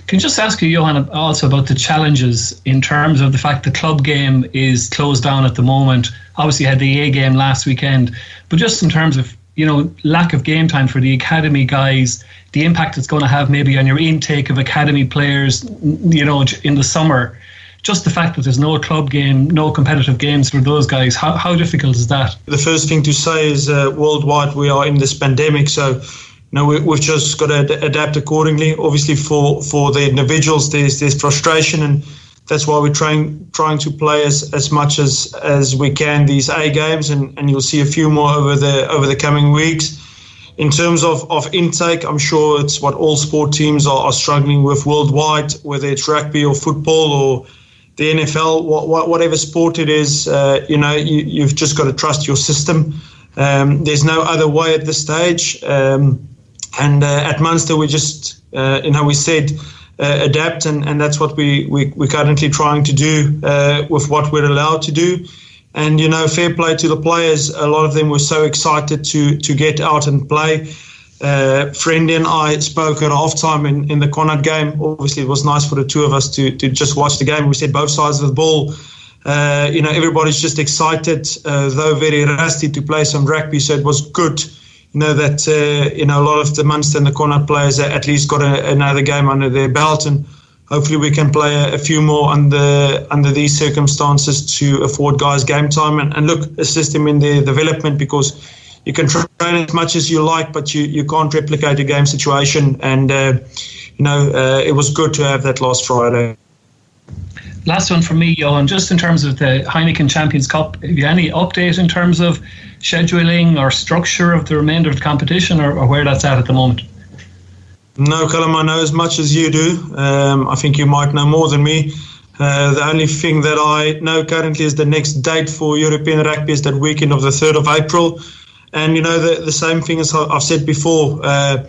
Can I just ask you, Johan, also about the challenges in terms of the fact the club game is closed down at the moment? Obviously, had the A game last weekend, but just in terms of you know lack of game time for the academy guys, the impact it's going to have maybe on your intake of academy players, you know, in the summer. Just the fact that there's no club game, no competitive games for those guys, how, how difficult is that?
The first thing to say is uh, worldwide we are in this pandemic, so you know, we, have just got to adapt accordingly. Obviously, for, for the individuals, there's there's frustration, and that's why we're trying trying to play as, as much as, as we can these A games, and, and you'll see a few more over the over the coming weeks. In terms of, of intake, I'm sure it's what all sport teams are, are struggling with worldwide, whether it's rugby or football or the NFL, what, whatever sport it is. Uh, you know, you, you've just got to trust your system. Um, there's no other way at this stage. Um, and uh, at Munster, we just, uh, you know, we said uh, adapt, and, and that's what we, we, we're currently trying to do with what we're allowed to do. And, you know, fair play to the players. A lot of them were so excited to, to get out and play. Uh, Friend and I spoke at halftime in, in the Connacht game. Obviously, it was nice for the two of us to, to just watch the game. We said both sides of the ball. Uh, you know, everybody's just excited, uh, though very rusty, to play some rugby. So it was good you know that uh, you know a lot of the Munster and the Connacht players at least got a, another game under their belt, and hopefully we can play a, a, few more under under these circumstances to afford guys game time and, and look assist them in their development because you can train as much as you like, but you, you can't replicate a game situation. And uh, you know uh, it was good to have that last Friday.
Last one from me, Johan. Just in terms of the Heineken Champions Cup, have you any update in terms of scheduling or structure of the remainder of the competition, or, or where that's at at the moment?
No, Callum, I know as much as you do. Um, I think you might know more than me. Uh, the only thing that I know currently is the next date for European rugby is that weekend of the 3rd of April. And, you know, the, the same thing as I've said before, uh,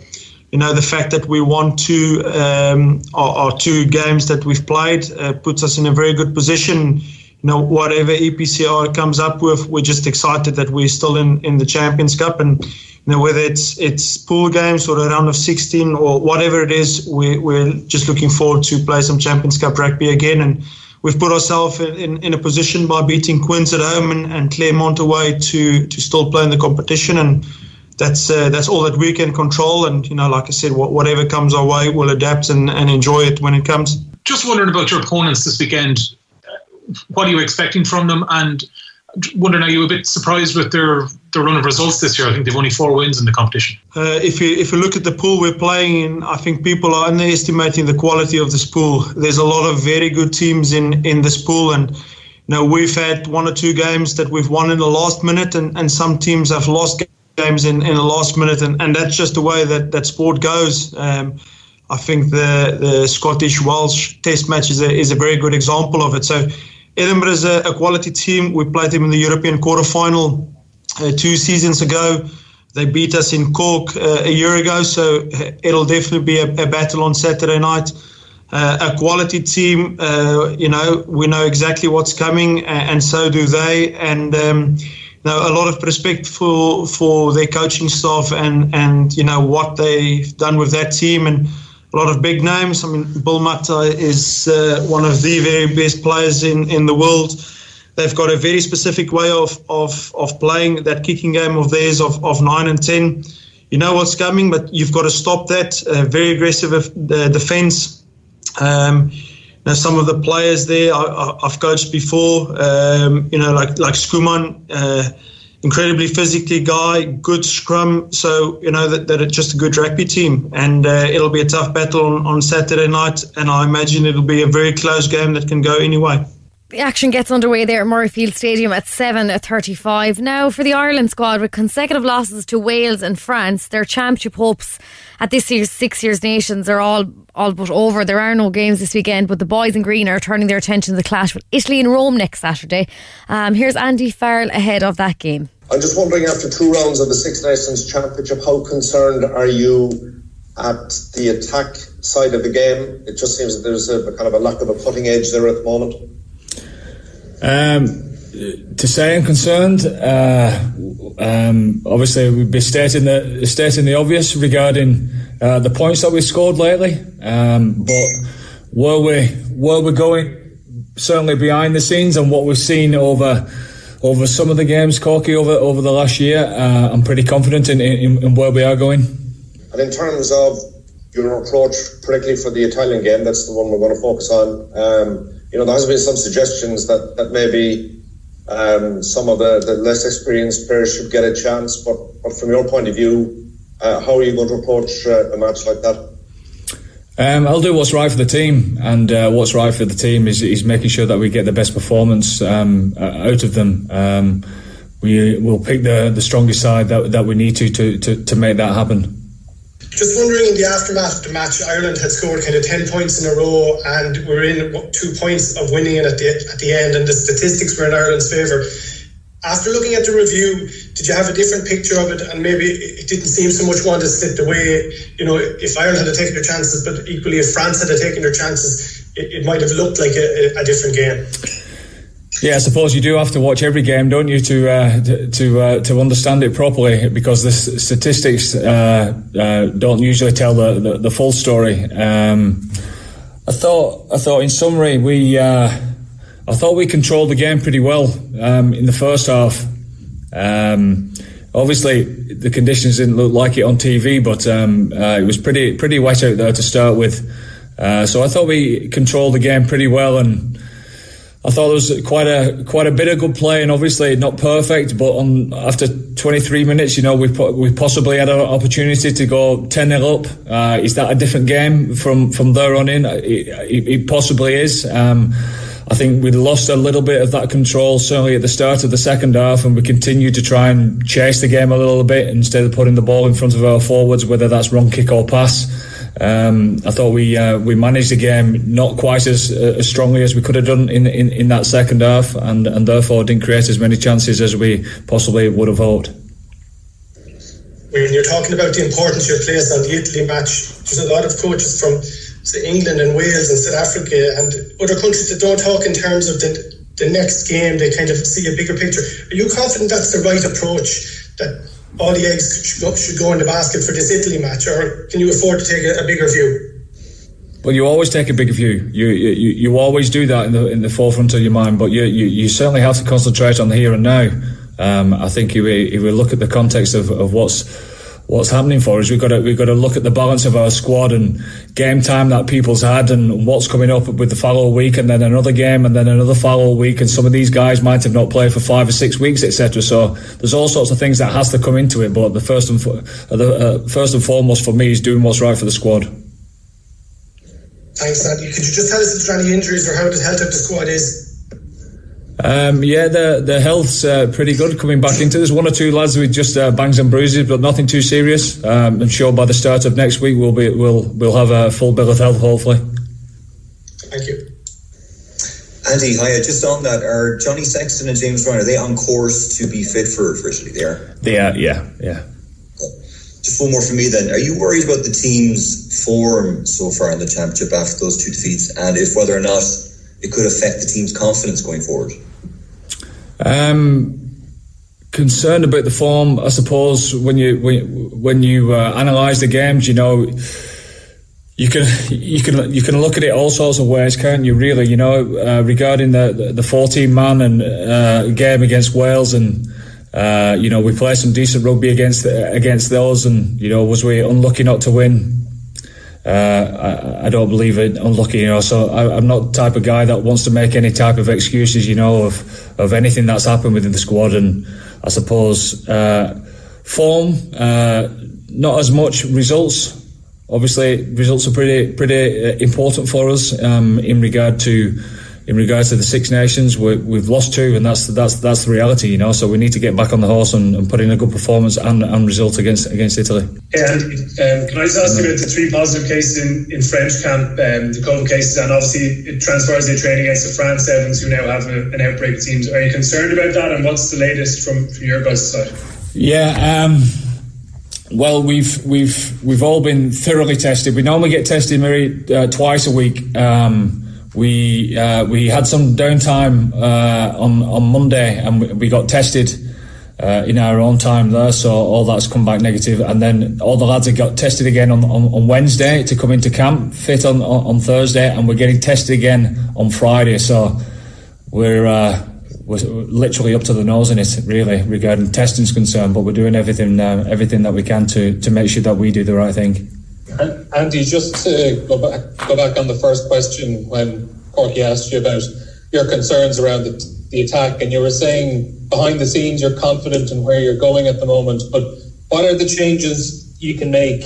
you know, the fact that we won two, um, our, our, two games that we've played uh, puts us in a very good position. You know, whatever EPCR comes up with, we're just excited that we're still in, in the Champions Cup. And, you know, whether it's it's pool games or a round of 16 or whatever it is, we, we're just looking forward to play some Champions Cup rugby again. And we've put ourselves in, in, in, a position by beating Quins at home and, and Clermont away to to still play in the competition. And that's uh, that's all that we can control. And you know, like I said, whatever comes our way, we'll adapt and, and enjoy it when it comes.
Just wondering about your opponents this weekend. What are you expecting from them? And wondering, are you a bit surprised with their their run of results this year? I think they've only four wins in the competition.
Uh, if you if you look at the pool we're playing in, I think people are underestimating the quality of this pool. There's a lot of very good teams in in this pool, and you know we've had one or two games that we've won in the last minute, and, and some teams have lost games in, in the last minute, and, and that's just the way that that sport goes. Um, I think the the Scottish Welsh Test match is a is a very good example of it. So Edinburgh is a, a quality team. We played them in the European quarterfinal uh, two seasons ago. They beat us in Cork uh, a year ago, so uh, it'll definitely be a, a battle on Saturday night. Uh, a quality team, uh, you know, we know exactly what's coming, and, so do they. And um, you know, a lot of respect for for their coaching staff and and you know what they've done with that team and a lot of big names. I mean, Bill Mata is uh, one of the very best players in, in the world. They've got a very specific way of, of, of playing that kicking game of theirs of, of 9 and 10. You know what's coming, but you've got to stop that. Uh, very aggressive uh, defense. Um, now, some of the players there I, have coached before, um, you know, like, like Schoeman. Incredibly physically guy, good scrum. So you know that, that it's just a good rugby team, and uh, it'll be a tough battle on, on Saturday night. And I imagine it'll be a very close game that can go anyway.
The action gets underway there at Murrayfield Stadium at 7.35. Now, for the Ireland squad, with consecutive losses to Wales and France, their championship hopes at this year's Six Years Nations are all, all but over. There are no games this weekend, but the boys in green are turning their attention to the clash with Italy in Rome next Saturday. Um, here's Andy Farrell ahead of that game.
I'm just wondering, after two rounds of the Six Nations Championship, how concerned are you at the attack side of the game? It just seems that there's a, a kind of a lack of a cutting edge there at the moment.
Um, to say I'm concerned, uh, um, obviously we'd be stating the stating the obvious regarding uh, the points that we scored lately. Um, but where we we're going, certainly behind the scenes and what we've seen over over some of the games, Corky, over over the last year, uh, I'm pretty confident in, in, in where we are going.
And in terms of your approach, particularly for the Italian game, that's the one we're going to focus on. Um, you know, there has been some suggestions that, that maybe um, some of the, the less experienced players should get a chance. But, but from your point of view, uh, how are you going to approach uh, a match like that?
Um, I'll do what's right for the team, and uh, what's right for the team is, is making sure that we get the best performance um, out of them. Um, we will pick the, the strongest side that, that we need to, to, to, to make that happen.
Just wondering, in the aftermath of the match, Ireland had scored kind of 10 points in a row and we're in two points of winning it at the, at the end, and the statistics were in Ireland's favour. After looking at the review, did you have a different picture of it? And maybe it didn't seem so much one to slip away. You know, if Ireland had taken their chances, but equally if France had taken their chances, it, it might have looked like a, a different game.
Yeah, I suppose you do have to watch every game, don't you, to uh, to uh, to understand it properly, because the statistics uh, uh, don't usually tell the, the, the full story. Um, I thought I thought in summary we uh, I thought we controlled the game pretty well um, in the first half. Um, obviously, the conditions didn't look like it on TV, but um, uh, it was pretty pretty wet out there to start with. So I thought we controlled the game pretty well, and I thought there was quite a quite a bit of good play, and obviously not perfect. But on after 23 minutes, you know, we we possibly had an opportunity to go 10 0 up. Uh, is that a different game from from there on in? It, it, it possibly is. Um, I think we lost a little bit of that control, certainly at the start of the second half, and we continued to try and chase the game a little bit instead of putting the ball in front of our forwards, whether that's run kick or pass. Um, I thought we uh, we managed the game not quite as uh, as strongly as we could have done in, in, in that second half, and, and therefore didn't create as many chances as we possibly would have hoped.
When you're talking about the importance you place on the Italy match, there's a lot of coaches from say, England and Wales and South Africa and other countries that don't talk in terms of the, the next game, they kind of see a bigger picture. Are you confident that's the right approach, that all the eggs should go, in the basket for this Italy match, or can you afford to take a, a bigger view?
Well, you always take a bigger view. You, you you always do that in the in the forefront of your mind. But you you, you certainly have to concentrate on the here and now. Um, I think if we, if we look at the context of, of what's what's happening for us. We've got to we've got to look at the balance of our squad and game time that people's had and what's coming up with the follow week and then another game and then another follow week and some of these guys might have not played for five or six weeks etc. So there's all sorts of things that has to come into it. But the first and uh, the uh, first and foremost for me is doing what's right for the squad.
Thanks, Andy. Could you just tell us if there are any injuries or how the health of the squad is?
Um, yeah, the the health's uh, pretty good coming back into. There's one or two lads with just uh, bangs and bruises, but nothing too serious. Um, I'm sure by the start of next week we'll be we'll we'll have a full bill of health, hopefully.
Thank you.
Andy, hi. Just on that, are Johnny Sexton and James Ryan are they on course to be fit for for Italy? They are.
They are. Yeah. Yeah.
Just one more for me then. Are you worried about the team's form so far in the championship after those two defeats, and if whether or not it could affect the team's confidence going forward?
Um, concerned about the form, I suppose. When you when, when you uh, analyse the games, you know you can you can you can look at it all sorts of ways, can't you? Really, you know, uh, regarding the the fourteen man and uh, game against Wales, and uh, you know we played some decent rugby against against those, and you know was we unlucky not to win? Uh, I, I, don't believe it unlucky, you know. So I, am not the type of guy that wants to make any type of excuses, you know, of of anything that's happened within the squad. And I suppose uh, form, uh, not as much results. Obviously, results are pretty pretty uh, important for us um, in regard to in regards to the Six Nations, we have lost two, and that's that's that's the reality, you know. So we need to get back on the horse and, and put in a good performance and, and result against against Italy.
And um, can I just ask you about the three positive cases in, in French camp, um, the COVID cases, and obviously it transfers their training against the France Sevens, who now have a, an outbreak. It seems. Are you concerned about that? And what's the latest from from your guys' side?
Yeah. Um, well, we've we've we've all been thoroughly tested. We normally get tested maybe uh, twice a week. Um, we uh, we had some downtime uh, on on Monday, and we got tested uh, in our own time there. So all that's come back negative, and then all the lads have got tested again on, on, on Wednesday to come into camp, fit on, on, Thursday, and we're getting tested again on Friday. So we're uh, we're literally up to the nose in it, really, regarding testing's concerned. But we're doing everything uh, everything that we can to to make sure that we do the right thing.
Andy, just to go back, go back on the first question when Corky asked you about your concerns around the, the attack, and you were saying behind the scenes you're confident in where you're going at the moment, but what are the changes you can make,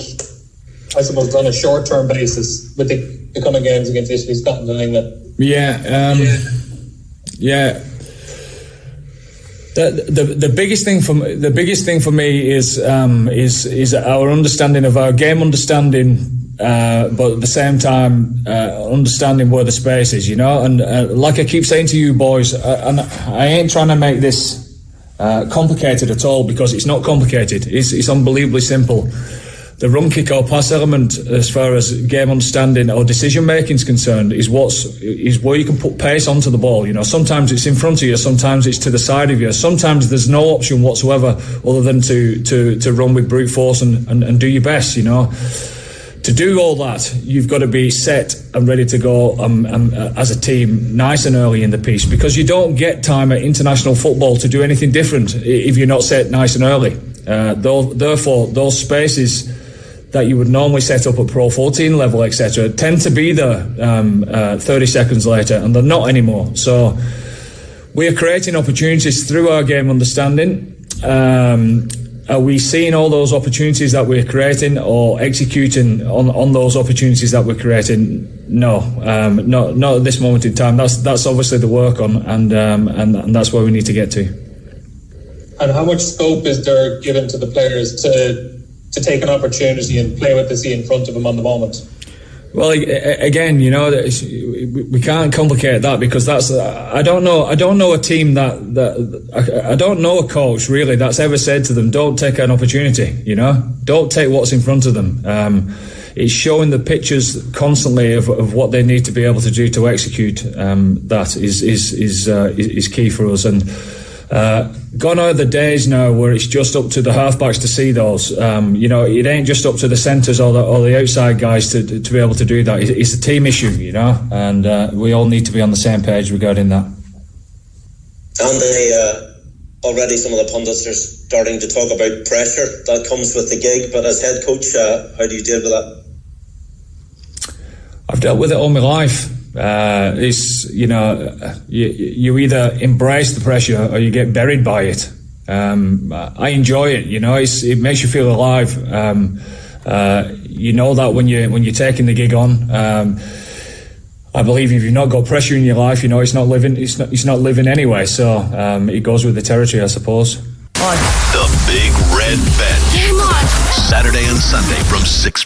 I suppose, on a short term basis with the, the coming games against Italy, Scotland, and England?
Yeah, um, yeah. yeah the, the, the biggest thing for me, the biggest thing for me is um, is is our understanding of our game understanding, uh, but at the same time uh, understanding where the space is, you know. And uh, like I keep saying to you boys, uh, and I ain't trying to make this uh, complicated at all because it's not complicated. It's, it's unbelievably simple the run kick or pass element as far as game understanding or decision making is concerned is what's is where you can put pace onto the ball. You know, sometimes it's in front of you, sometimes it's to the side of you, sometimes there's no option whatsoever other than to to, to run with brute force and, and, and do your best, you know. To do all that, you've got to be set and ready to go um, um, uh, as a team nice and early in the piece because you don't get time at international football to do anything different if you're not set nice and early. Uh, therefore, those spaces that you would normally set up at Pro 14 level, etc., tend to be there um, uh, 30 seconds later, and they're not anymore. So we are creating opportunities through our game understanding. Um, are we seeing all those opportunities that we're creating or executing on, on those opportunities that we're creating? No, um, not not at this moment in time. That's that's obviously the work on, and, um, and and that's where we need to get to.
And how much scope is there given to the players to to take an opportunity and play what they see in front of them on the moment?
Well, again, you know, we can't complicate that because that's. I don't know. I don't know a team that that I don't know a coach really that's ever said to them, "Don't take an opportunity." You know, don't take what's in front of them. Um, it's showing the pictures constantly of, of, what they need to be able to do to execute. Um, that is is is, uh, is key for us and. Uh, gone are the days now where it's just up to the halfbacks to see those. Um, you know, it ain't just up to the centres or the, or the outside guys to, to be able to do that. It's, it's a team issue, you know, and uh, we all need to be on the same page regarding that.
And uh, already some of the pundits are starting to talk about pressure that comes with the gig, but as head coach, uh, how do you deal with that?
I've dealt with it all my life. Uh, it's you know you, you either embrace the pressure or you get buried by it. Um, I enjoy it. You know, it makes you feel alive. Um, uh, you know that when you when you're taking the gig on. Um, I believe if you've not got pressure in your life, you know it's not living. It's not. It's not living anyway. So um, it goes with the territory, I suppose.
The Big Red Bench. Saturday and Sunday from six